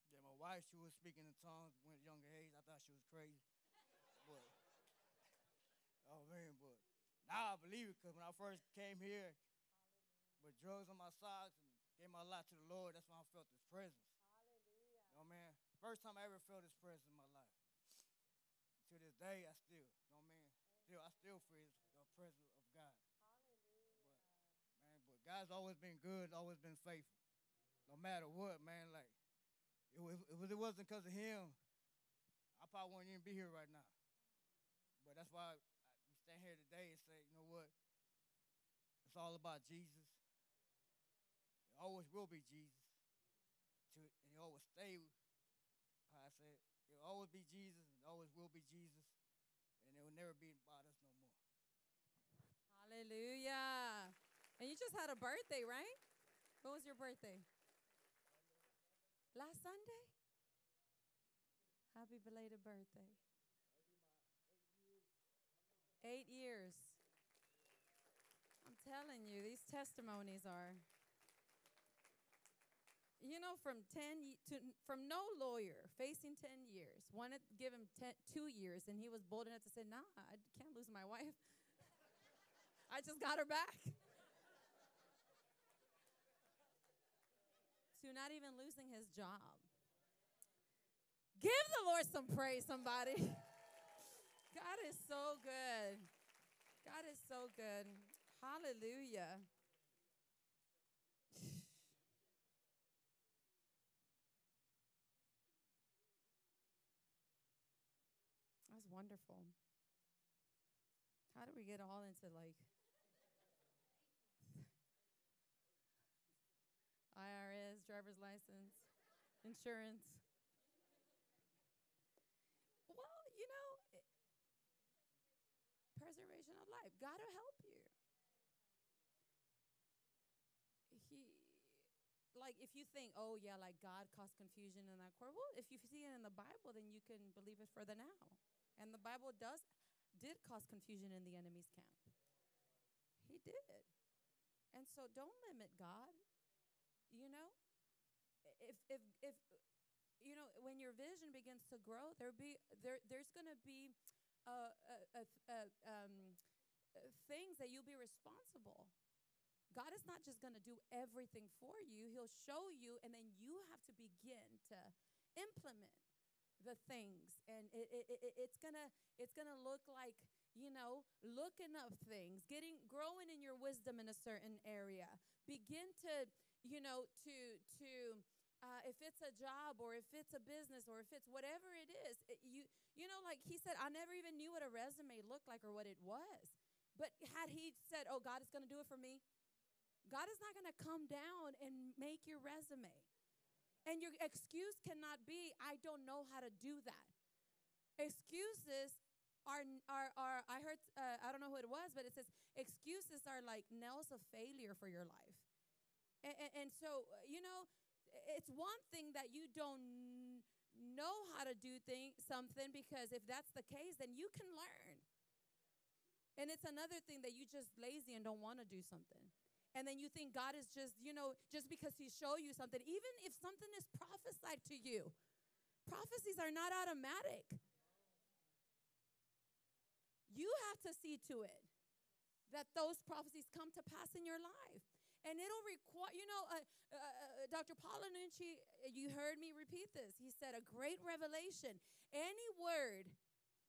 Speaker 3: But yeah, my wife, she was speaking in tongues when at younger age. I thought she was crazy. but oh man, but now I believe it because when I first came here with drugs on my socks and gave my life to the Lord, that's when I felt His presence.
Speaker 1: Hallelujah.
Speaker 3: You know, man. First time I ever felt His presence in my life. To this day, I still, know, man. Still, I still feel the presence of God.
Speaker 1: Hallelujah.
Speaker 3: man. But God's always been good, always been faithful. No matter what, man. Like, if, if it wasn't because of Him, I probably wouldn't even be here right now. But that's why I, we stand here today and say, you know what? It's all about Jesus. It always will be Jesus. To, and it always stay, said, it will always be Jesus, and always will be Jesus, and it will never be about us no more.
Speaker 1: Hallelujah. And you just had a birthday, right? When was your birthday? Last Sunday? Happy belated birthday. Eight years. I'm telling you, these testimonies are. You know, from 10 to from no lawyer facing 10 years, wanted to give him 10, two years, and he was bold enough to say, "Nah, I can't lose my wife. I just got her back." to not even losing his job. Give the Lord some praise, somebody. God is so good. God is so good. Hallelujah. That's wonderful. How do we get all into like IRS, driver's license, insurance? Well, you know, it, preservation of life. God will help you. He, like, if you think, oh, yeah, like God caused confusion in that court, well, if you see it in the Bible, then you can believe it further now. And the Bible does, did cause confusion in the enemy's camp. He did. And so don't limit God. You know, if, if, if, you know, when your vision begins to grow, there be there there's going to be uh, uh, uh, uh, um, uh, things that you'll be responsible. God is not just going to do everything for you; He'll show you, and then you have to begin to implement the things. And it, it, it, it's gonna it's gonna look like you know looking up things, getting growing in your wisdom in a certain area. Begin to you know to to uh, if it's a job or if it's a business or if it's whatever it is, it, you you know, like he said, I never even knew what a resume looked like or what it was. But had he said, "Oh, God is to do it for me," God is not to come down and make your resume. And your excuse cannot be, "I don't know how to do that." Excuses are are are. I heard. Uh, I don't know who it was, but it says excuses are like nails of failure for your life. And, and, and so, you know, it's one thing that you don't know how to do thing, something because if that's the case, then you can learn. And it's another thing that you just lazy and don't want to do something. And then you think God is just, you know, just because he show you something, even if something is prophesied to you. Prophecies are not automatic. You have to see to it that those prophecies come to pass in your life and it'll require you know uh, uh, uh, dr paul Enenche, you heard me repeat this he said a great revelation any word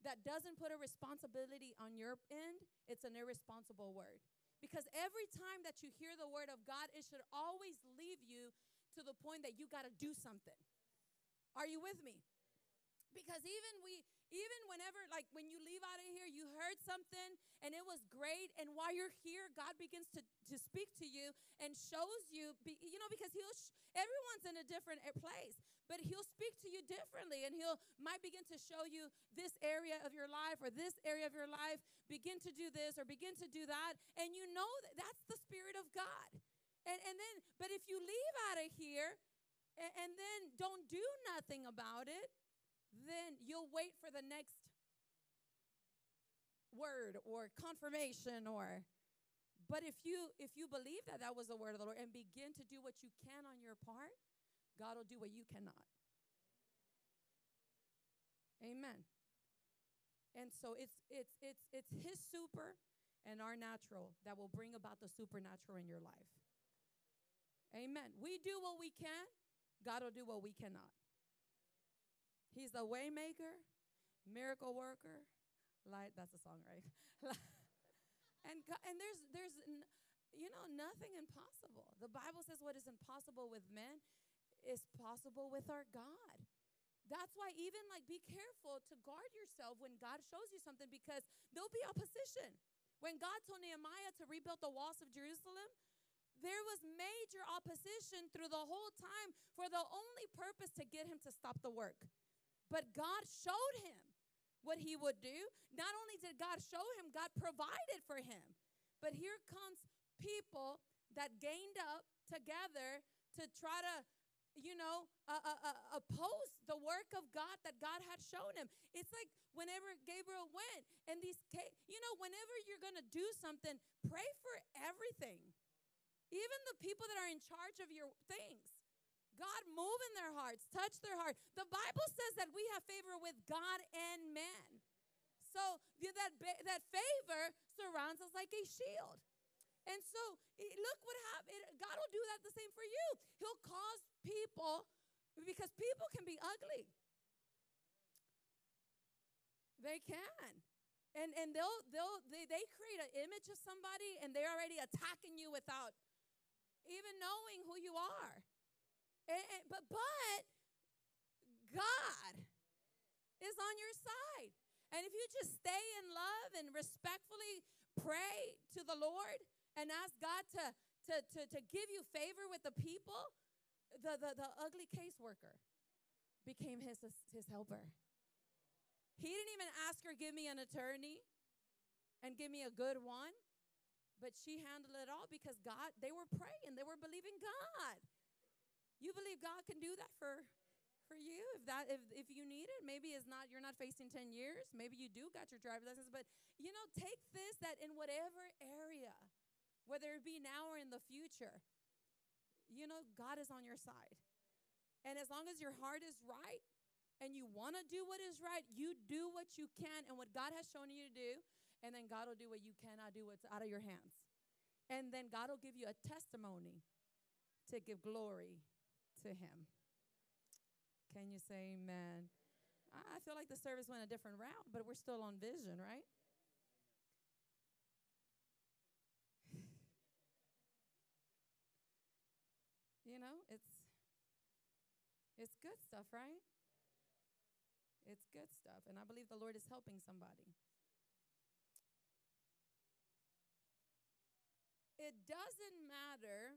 Speaker 1: that doesn't put a responsibility on your end it's an irresponsible word because every time that you hear the word of god it should always leave you to the point that you got to do something. Are you with me? Because even we whenever like when you leave out of here you heard something and it was great and while you're here god begins to, to speak to you and shows you you know because he'll everyone's in a different eh, place but he'll speak to you differently and he'll might begin to show you this area of your life or this area of your life begin to do this or begin to do that and you know that that's the spirit of god. And and then but if you leave out of here and, and then don't do nothing about it then you'll wait for the next word or confirmation or but if you if you believe that that was the word of the lord and begin to do what you can on your part god will do what you cannot. Amen. And so it's it's it's it's his super and our natural that will bring about the supernatural in your life. Amen. We do what we can god will do what we cannot. He's the waymaker, miracle worker. Light, that's a song, right? and God, and there's there's you know nothing impossible. The Bible says what is impossible with men is possible with our God. That's why even like be careful to guard yourself when God shows you something because there'll be opposition. When God told Nehemiah to rebuild the walls of Jerusalem, there was major opposition through the whole time for the only purpose to get him to stop the work. But God showed him what he would do. Not only did God show him, God provided for him. But here comes people that gained up together to try to, you know, uh, uh, uh, oppose the work of God that God had shown him. It's like whenever Gabriel went, and these, you know, whenever you're going to do something, pray for everything, even the people that are in charge of your things. God move in their hearts, touch their heart. The Bible says that we have favor with God and man. So th- that that favor surrounds us like a shield. And so look what happened. God will do that the same for you. He'll cause people because people can be ugly. They can. And and they'll they'll they, they create an image of somebody and they're already attacking you without even knowing who you are. And, and- but but God is on your side. And if you just stay in love and respectfully pray to the Lord and ask God to to to, to give you favor with the people, the, the, the ugly caseworker became his his helper. He didn't even ask her, give me an attorney and give me a good one. But she handled it all because God, they were praying, they were believing God. You believe God can do that for for you? If that if, if you need it maybe it's not you're not facing 10 years. Maybe you do got your driver's license but you know take this that in whatever area whether it be now or in the future you know god is on your side. And as long as your heart is right and you want to do what is right you do what you can and what god has shown you to do and then god will do what you cannot do what's out of your hands. And then god will give you a testimony to give glory to him can you say amen? I feel like the service went a different route, but we're still on vision, right? You know, it's it's good stuff, right? It's good stuff, and I believe the Lord is helping somebody. It doesn't matter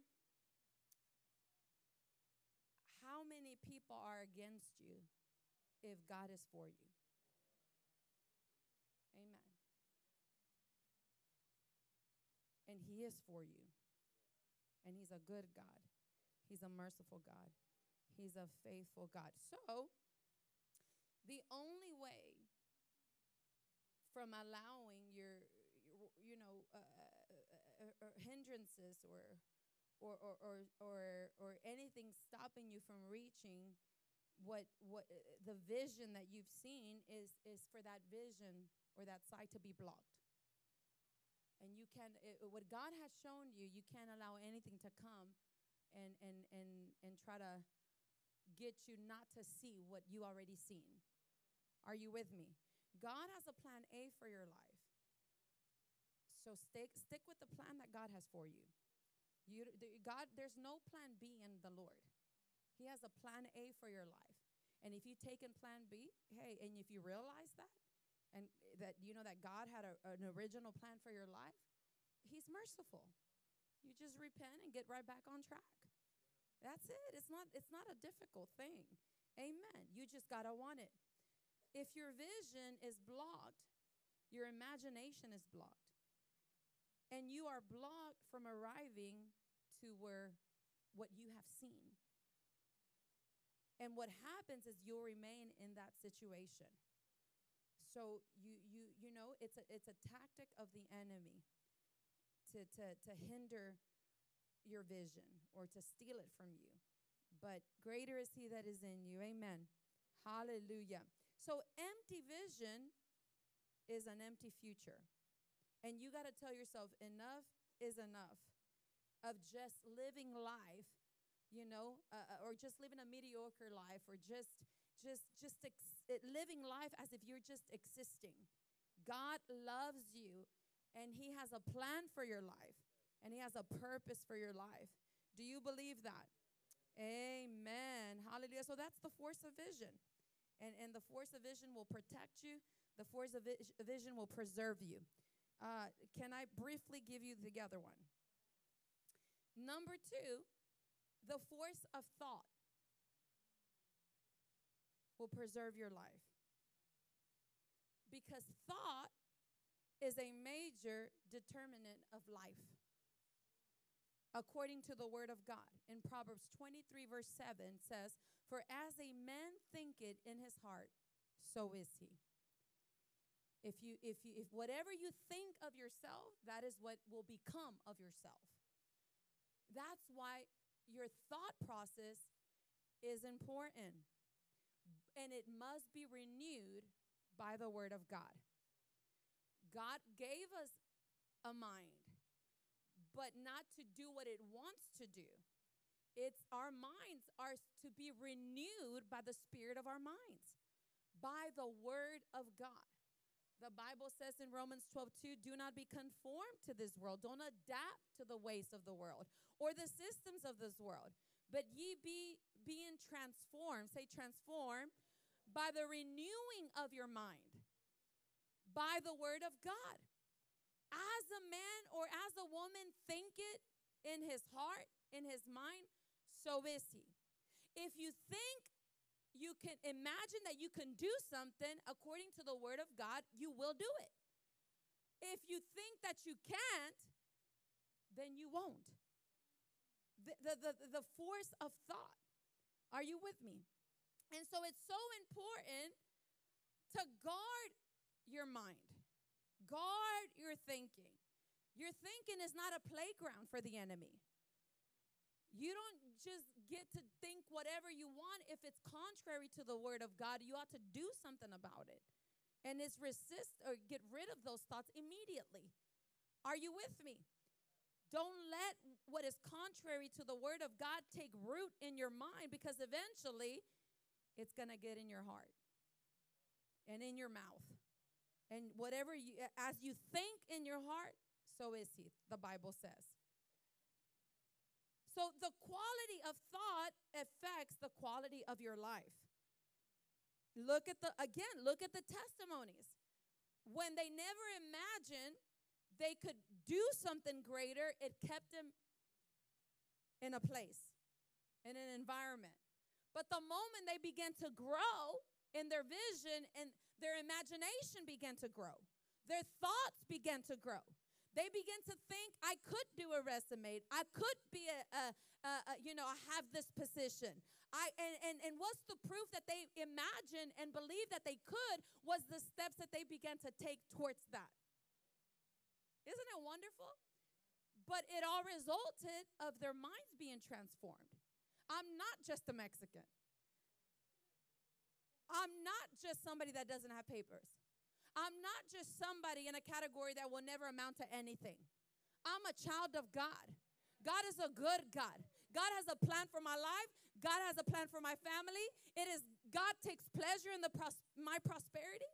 Speaker 1: how many people are against you if God is for you. Amen. And He is for you. And He's a good God. He's a merciful God. He's a faithful God. So, the only way from allowing your, you know, uh, uh, uh, uh, hindrances or or, or, or, or, or anything stopping you from reaching what, what uh, the vision that you've seen is, is for that vision or that sight to be blocked. And you can, it, what God has shown you, you can't allow anything to come and, and, and, and try to get you not to see what you already seen. Are you with me? God has a plan A for your life. So stick, stick with the plan that God has for you. You, God, there's no plan B in the Lord. He has a plan A for your life. And if you've taken plan B, hey, and if you realize that, and that you know that God had a, an original plan for your life, He's merciful. You just repent and get right back on track. That's it. It's not it's not a difficult thing. Amen. You just got to want it. If your vision is blocked, your imagination is blocked. And you are blocked from arriving to where what you have seen. And what happens is you'll remain in that situation. So you you you know it's a it's a tactic of the enemy to to to hinder your vision or to steal it from you. But greater is he that is in you. Amen. Hallelujah. So empty vision is an empty future. And you got to tell yourself enough is enough of just living life, you know, uh, uh, or just living a mediocre life or just just just ex- living life as if you're just existing. God loves you and he has a plan for your life and he has a purpose for your life. Do you believe that? Amen. Hallelujah. So that's the force of vision. And, and the force of vision will protect you, the force of vision will preserve you. Uh, can I briefly give you the other one? Number two, the force of thought will preserve your life. Because thought is a major determinant of life. According to the word of God in Proverbs 23, verse 7 says, For as a man thinketh in his heart, so is he. If you if you if whatever you think of yourself, that is what will become of yourself. That's why your thought process is important. And it must be renewed by the word of God. God gave us a mind, but not to do what it wants to do. It's our minds are to be renewed by the spirit of our minds, by the word of God. The Bible says in Romans 12, 2, do not be conformed to this world. Don't adapt to the ways of the world or the systems of this world, but ye be being transformed. Say transform by the renewing of your mind, by the word of God. As a man or as a woman think it in his heart, in his mind, so is he. If you think you can imagine that you can do something according to the word of God, you will do it. If you think that you can't, then you won't. The, the, the, the force of thought. Are you with me? And so it's so important to guard your mind, guard your thinking. Your thinking is not a playground for the enemy. You don't just get to think whatever you want if it's contrary to the word of God. You ought to do something about it. And it's resist or get rid of those thoughts immediately. Are you with me? Don't let what is contrary to the word of God take root in your mind because eventually it's going to get in your heart and in your mouth. And whatever you, as you think in your heart, so is he, the Bible says. So the quality of thought affects the quality of your life. Look at the, again, look at the testimonies. When they never imagined they could do something greater, it kept them in a place, in an environment. But the moment they began to grow in their vision and their imagination began to grow, their thoughts began to grow. They begin to think, I could do a resume. I could be a, a, a, a you know, I have this position. I, and, and, and what's the proof that they imagined and believed that they could was the steps that they began to take towards that. Isn't it wonderful? But it all resulted of their minds being transformed. I'm not just a Mexican. I'm not just somebody that doesn't have papers. I'm not just somebody in a category that will never amount to anything. I'm a child of God. God is a good God. God has a plan for my life. God has a plan for my family. It is God takes pleasure in the pros- my prosperity,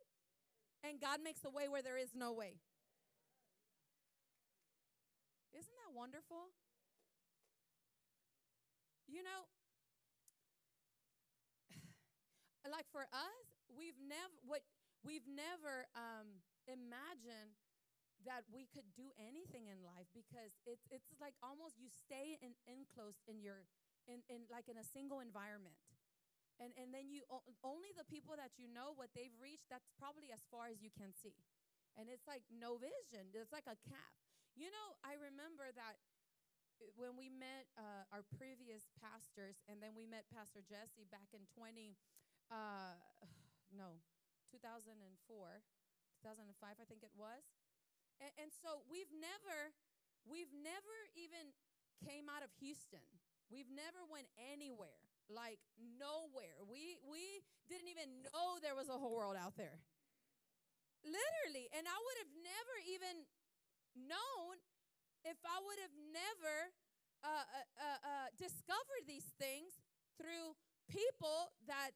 Speaker 1: and God makes a way where there is no way. Isn't that wonderful? You know, like for us, we've never what we've never um, imagined that we could do anything in life because it's it's like almost you stay in enclosed in your in, in like in a single environment. And and then you only the people that you know what they've reached that's probably as far as you can see. And it's like no vision. It's like a cap. You know, I remember that uh, when we met uh, our previous pastors, and then we met Pastor Jesse back in 20, uh, no, 2004, 2005, I think it was. And, and so we've never, we've never even came out of Houston. We've never went anywhere, like nowhere. We we didn't even know there was a whole world out there. Literally, and I would have never even known if I would have never uh, uh, uh, uh, discovered these things through people that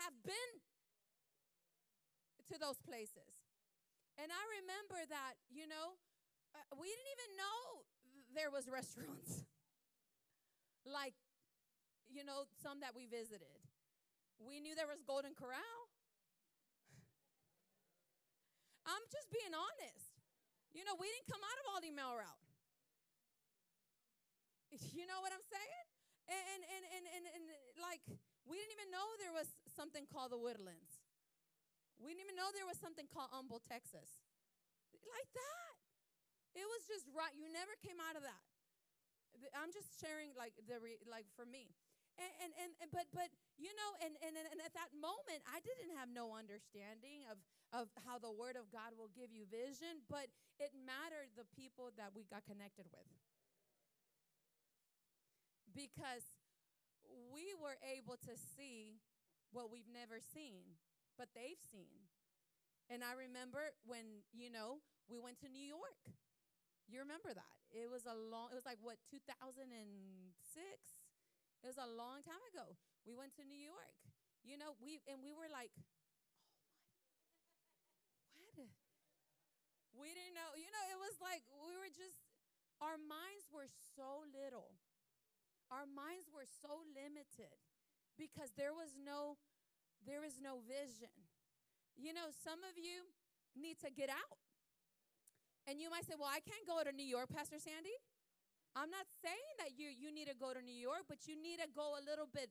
Speaker 1: have been to those places. And I remember that, you know, uh, we didn't even know there was restaurants. like, you know, some that we visited. We knew there was Golden Corral. I'm just being honest. You know, we didn't come out of all the Mail route. You know what I'm saying? And, and, and, and, and, like, we didn't even know there was something called the Woodlands. We didn't even know there was something called Humble, Texas. Like that. It was just right. You never came out of that. I'm just sharing like the re, like for me. And, and, and, and but but you know and, and and at that moment I didn't have no understanding of of how the word of God will give you vision, but it mattered the people that we got connected with. Because we were able to see what we've never seen, but they've seen. And I remember when, you know, we went to New York. You remember that? It was a long, it was like what, 2006? It was a long time ago. We went to New York. You know, we, and we were like, oh my, what? We didn't know, you know, it was like we were just, our minds were so little. Our minds were so limited because there was no, there is no vision. You know, some of you need to get out. And you might say, Well, I can't go to New York, Pastor Sandy. I'm not saying that you, you need to go to New York, but you need to go a little bit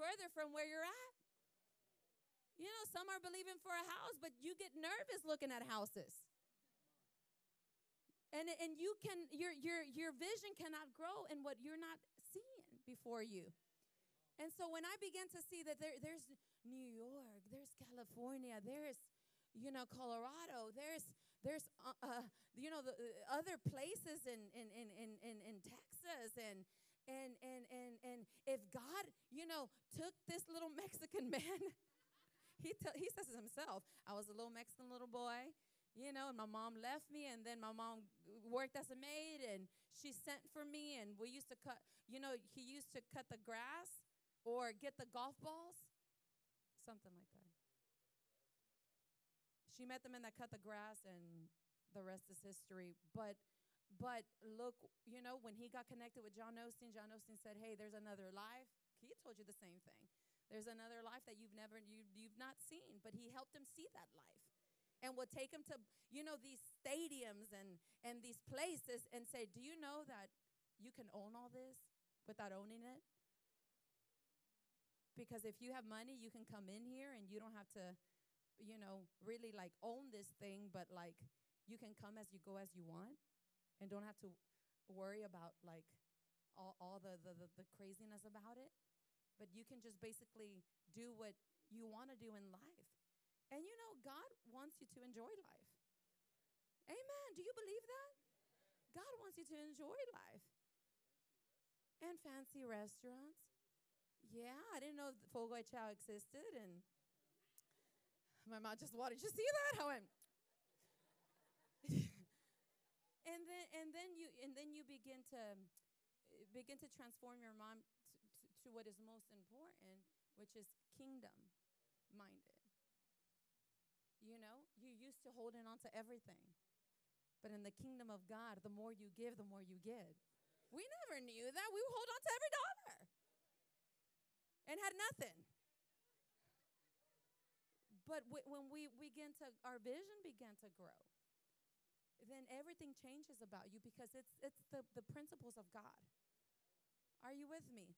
Speaker 1: further from where you're at. You know, some are believing for a house, but you get nervous looking at houses. And, and you can your your your vision cannot grow in what you're not seeing before you. And so when I began to see that there, there's New York, there's California, there's you know Colorado, there's there's uh, uh, you know the uh, other places in in, in in in in Texas and and and and and if God you know took this little Mexican man, he tell, he says it himself. I was a little Mexican little boy, you know, and my mom left me, and then my mom worked as a maid, and she sent for me, and we used to cut. You know, he used to cut the grass or get the golf balls, something like that. She met the men that cut the grass, and the rest is history. But but look, you know, when he got connected with John Osteen, John Osteen said, "Hey, there's another life." He told you the same thing. There's another life that you've never you you've not seen, but he helped him see that life. And would take him to, you know, these stadiums and and these places and say, "Do you know that you can own all this without owning it?" Because if you have money, you can come in here and you don't have to, you know, really like own this thing, but like you can come as you go as you want and don't have to worry about like all, all the, the, the, the craziness about it. But you can just basically do what you want to do in life. And you know, God wants you to enjoy life. Amen. Do you believe that? God wants you to enjoy life. And fancy restaurants. Yeah, I didn't know Fogo Chow existed, and my mouth just watered. Did you see that? I went. and then and then you and then you begin to begin to transform your mind to, to, to what is most important, which is kingdom minded. You know, you used to holding on to everything. But in the kingdom of God, the more you give, the more you get. We never knew that. We hold on to every dollar. And had nothing. But when we begin to, our vision began to grow, then everything changes about you because it's it's the, the principles of God. Are you with me?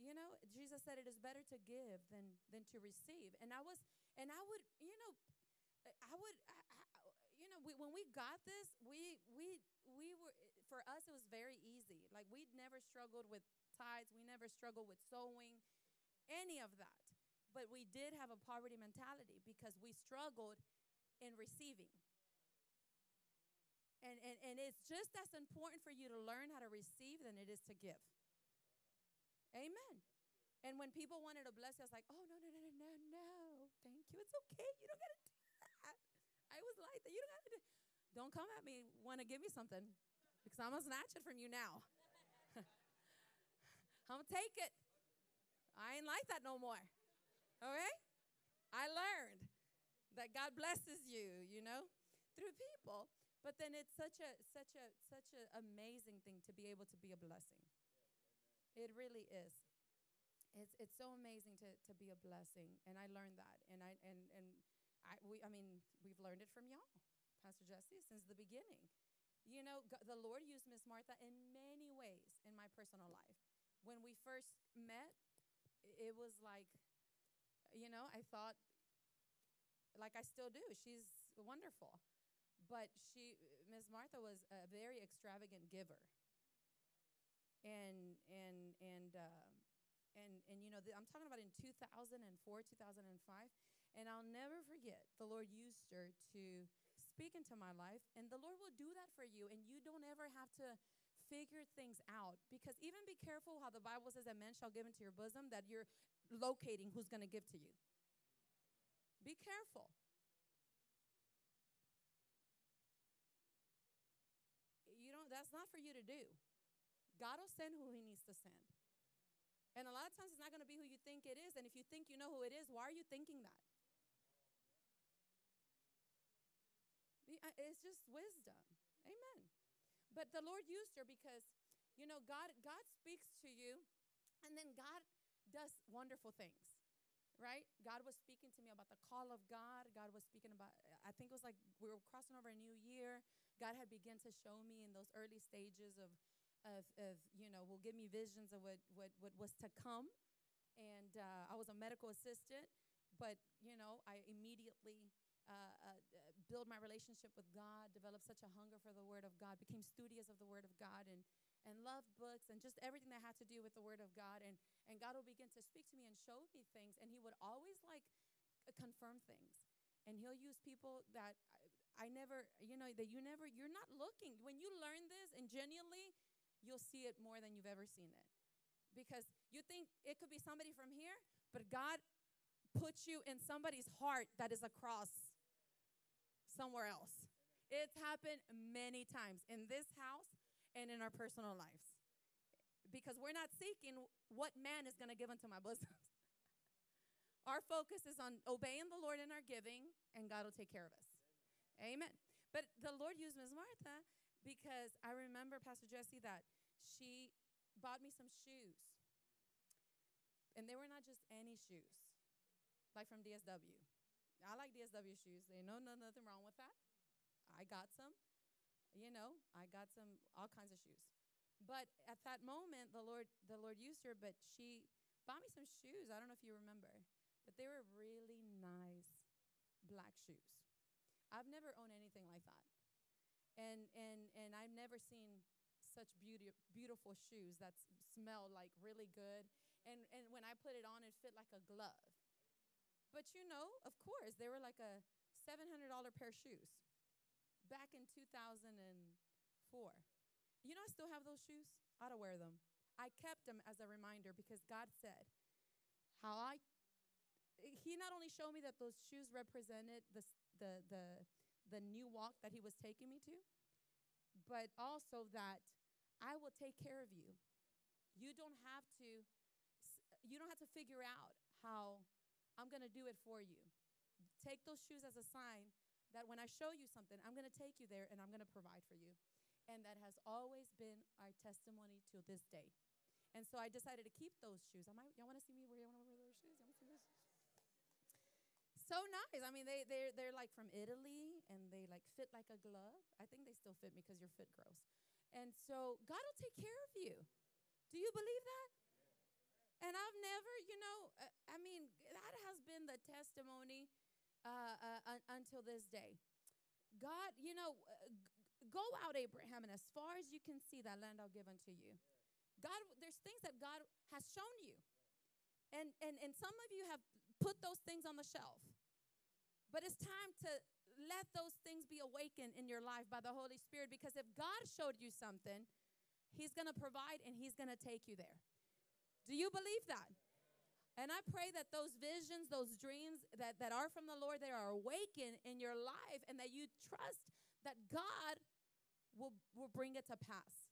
Speaker 1: You know, Jesus said it is better to give than than to receive. And I was and I would, you know, I would I, I, you know, we, when we got this, we we we were for us it was very easy. Like we'd never struggled with tithes, we never struggled with sowing, any of that. But we did have a poverty mentality because we struggled in receiving. And, and, and it's just as important for you to learn how to receive than it is to give. Amen. And when people wanted to bless you, I was like, oh, no, no, no, no, no, no. Thank you. It's okay. You don't got to do that. I was like that. You don't got to do Don't come at me, want to give me something, because I'm going to snatch it from you now. I'm going to take it. I ain't like that no more. Okay? I learned that God blesses you, you know, through people. But then it's such a such a such an amazing thing to be able to be a blessing. It really is. It's it's so amazing to to be a blessing, and I learned that, and I and and I we I mean we've learned it from y'all, Pastor Jesse, since the beginning. You know, the Lord used Miss Martha in many ways in my personal life. When we first met, it was like, you know, I thought, like I still do. She's wonderful but she Ms. Martha was a very extravagant giver. And and and uh, and and you know the, I'm talking about in 2004, 2005, and I'll never forget the Lord used her to speak into my life, and the Lord will do that for you, and you don't ever have to figure things out because even be careful how the Bible says that men shall give into your bosom that you're locating who's going to give to you. Be careful. you don't that's not for you to do. God will send who he needs to send. And a lot of times it's not going to be who you think it is. And if you think you know who it is, why are you thinking that? It's just wisdom. Amen. But the Lord used her because, you know, God God speaks to you, and then God does wonderful things. Right? God was speaking to me about the call of God. God was speaking about, I think it was like we were crossing over a new year. God had begun to show me in those early stages of, of, of you know, will give me visions of what, what, what was to come. And uh, I was a medical assistant, but, you know, I immediately uh, uh, build my relationship with God, developed such a hunger for the Word of God, became studious of the Word of God, and and loved books and just everything that had to do with the Word of God. And and God would begin to speak to me and show me things, and He would always like confirm things. And He'll use people that I never, you know, that you never, you're not looking. When you learn this and genuinely, you'll see it more than you've ever seen it. Because you think it could be somebody from here, but God puts you in somebody's heart that is across somewhere else. It's happened many times in this house and in our personal lives. Because we're not seeking what man is going to give unto my bosom. our focus is on obeying the Lord in our giving, and God will take care of us. Amen. But the Lord used Ms. Martha because I remember, Pastor Jesse, that she bought me some shoes. And they were not just any shoes, like from DSW. I like DSW shoes. They know no nothing wrong with that. I got some. You know, I got some all kinds of shoes. But at that moment, the Lord the Lord used her, but she bought me some shoes. I don't know if you remember, but they were really nice black shoes. I've never owned anything like that. And and and I've never seen such beauty, beautiful shoes that smell like really good. And and when I put it on, it fit like a glove. But you know, of course, they were like a seven hundred dollar pair of shoes back in two thousand and four. You know, I still have those shoes. I don't wear them. I kept them as a reminder because God said, "How I." He not only showed me that those shoes represented the the the the new walk that he was taking me to, but also that I will take care of you. You don't have to you don't have to figure out how I'm going to do it for you. Take those shoes as a sign that when I show you something, I'm going to take you there and I'm going to provide for you. And that has always been our testimony to this day. And so I decided to keep those shoes. I might, y'all want to see me wear, y'all want to wear those shoes? Y'all wanna see those? So nice. I mean, they they're they're like from Italy, and they like fit like a glove. I think they still fit me because your foot grows. And so God will take care of you. Do you believe that? I've never, you know, uh, I mean, that has been the testimony uh, uh, until this day. God, you know, uh, go out, Abraham, and as far as you can see, that land I'll give unto you. God, there's things that God has shown you. And, and, and some of you have put those things on the shelf. But it's time to let those things be awakened in your life by the Holy Spirit because if God showed you something, He's going to provide and He's going to take you there. Do you believe that? And I pray that those visions, those dreams that, that are from the Lord, they are awakened in your life and that you trust that God will, will bring it to pass.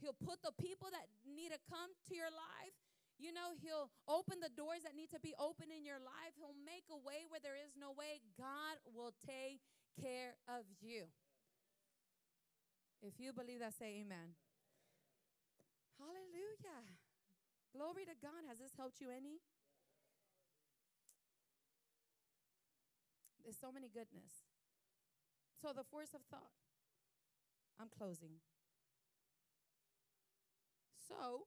Speaker 1: He'll put the people that need to come to your life. You know, He'll open the doors that need to be open in your life. He'll make a way where there is no way. God will take care of you. If you believe that, say amen. Hallelujah. Glory to God. Has this helped you any? There's so many goodness. So, the force of thought. I'm closing. So,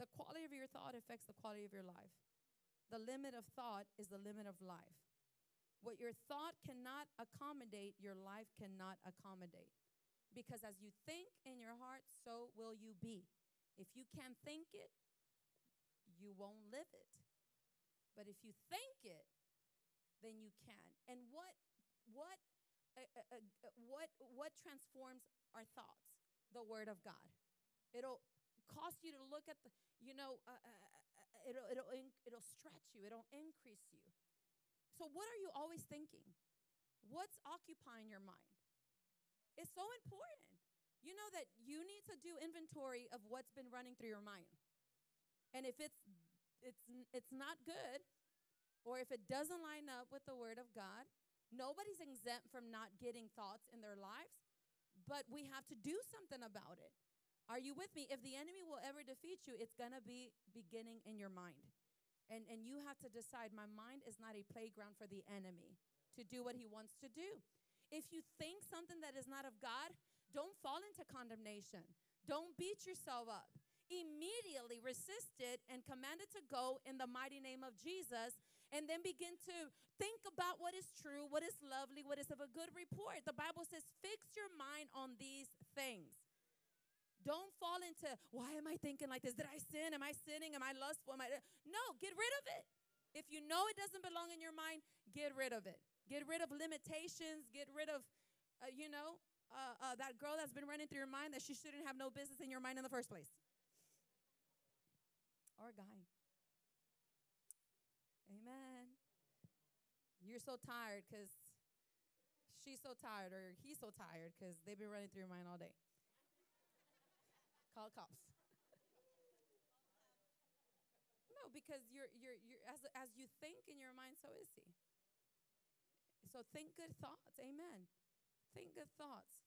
Speaker 1: the quality of your thought affects the quality of your life. The limit of thought is the limit of life. What your thought cannot accommodate, your life cannot accommodate. Because as you think in your heart, so will you be. If you can't think it, you won't live it. But if you think it, then you can. And what what uh, uh, uh, what what transforms our thoughts? The word of God. It'll cause you to look at the you know uh, uh, uh, it'll it'll it'll stretch you. It'll increase you. So what are you always thinking? What's occupying your mind? It's so important. You know that you need to do inventory of what's been running through your mind. And if it's it's it's not good or if it doesn't line up with the word of God, nobody's exempt from not getting thoughts in their lives, but we have to do something about it. Are you with me? If the enemy will ever defeat you, it's going to be beginning in your mind. And and you have to decide my mind is not a playground for the enemy to do what he wants to do. If you think something that is not of God, don't fall into condemnation. Don't beat yourself up immediately resist it and commanded to go in the mighty name of Jesus. And then begin to think about what is true, what is lovely, what is of a good report. The Bible says, fix your mind on these things. Don't fall into, why am I thinking like this? Did I sin? Am I sinning? Am I lustful? Am I? No, get rid of it. If you know it doesn't belong in your mind, get rid of it. Get rid of limitations. Get rid of, uh, you know, uh, uh, that girl that's been running through your mind that she shouldn't have no business in your mind in the first place or a guy. Amen. You're so tired because she's so tired or he's so tired because they've been running through your mind all day. Call cops. no, because you're you're you're as as you think in your mind, so is he. So think good thoughts. Amen. Think good thoughts.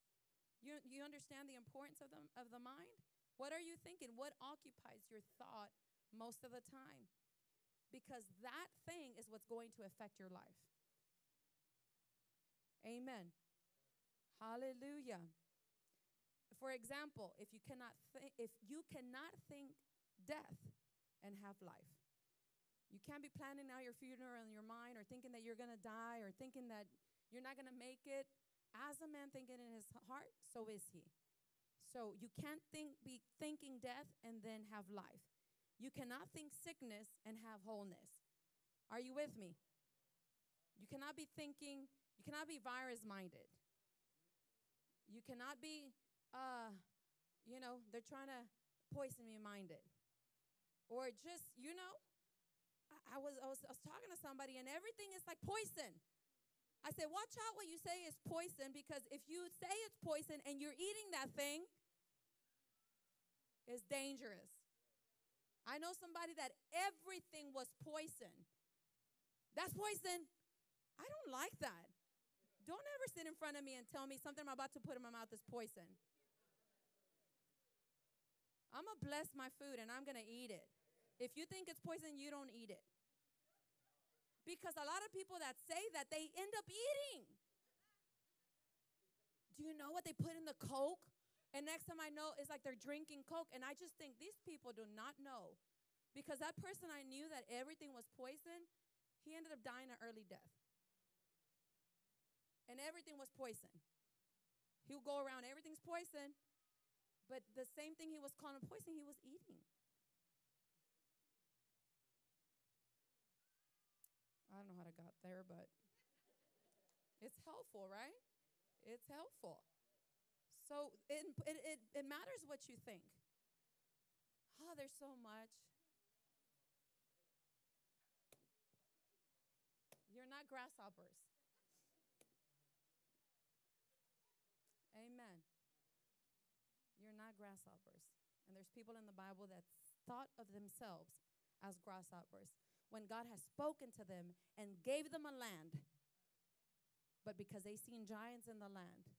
Speaker 1: You you understand the importance of the of the mind? What are you thinking? What occupies your thought most of the time? Because that thing is what's going to affect your life. Amen. Hallelujah. For example, if you cannot think if you cannot think death and have life. You can't be planning out your funeral in your mind or thinking that you're going to die or thinking that you're not going to make it. As a man thinking in his heart, so is he. So you can't think be thinking death and then have life. You cannot think sickness and have wholeness. Are you with me? You cannot be thinking, you cannot be virus minded. You cannot be, uh, you know, they're trying to poison me minded. Or just, you know, I, I, was, I, was, I was talking to somebody and everything is like poison. I said, watch out what you say is poison because if you say it's poison and you're eating that thing, it's dangerous. I know somebody that everything was poison. That's poison. I don't like that. Don't ever sit in front of me and tell me something I'm about to put in my mouth is poison. I'm going to bless my food and I'm going to eat it. If you think it's poison, you don't eat it. Because a lot of people that say that, they end up eating. Do you know what they put in the Coke? And next time I know, it's like they're drinking Coke. And I just think these people do not know. Because that person I knew that everything was poison, he ended up dying an early death. And everything was poison. He would go around, everything's poison. But the same thing he was calling poison, he was eating. I don't know how to got there, but it's helpful, right? It's helpful. So it, it, it, matters what you think. Oh, there's so much. You're not grasshoppers. Amen. You're not grasshoppers. And there's people in the Bible that thought of themselves as grasshoppers when God has spoken to them and gave them a land. But because they seen giants in the land,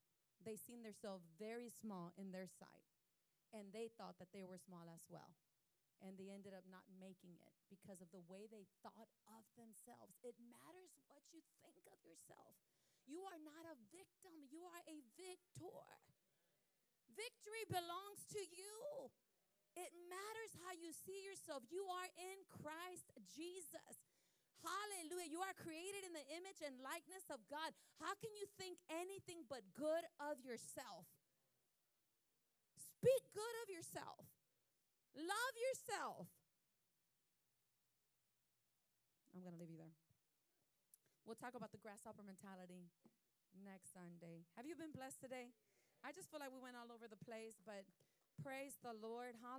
Speaker 1: they seen themselves very small in their sight. And they thought that they were small as well. And they ended up not making it because of the way they thought of themselves. It matters what you think of yourself. You are not a victim, you are a victor. Victory belongs to you. It matters how you see yourself. You are in Christ Jesus. Hallelujah. You are created in the image and likeness of God. How can you think anything but good of yourself? Speak good of yourself. Love yourself. I'm going to leave you there. We'll talk about the grasshopper mentality next Sunday. Have you been blessed today? I just feel like we went all over the place, but praise the Lord. Hallelujah.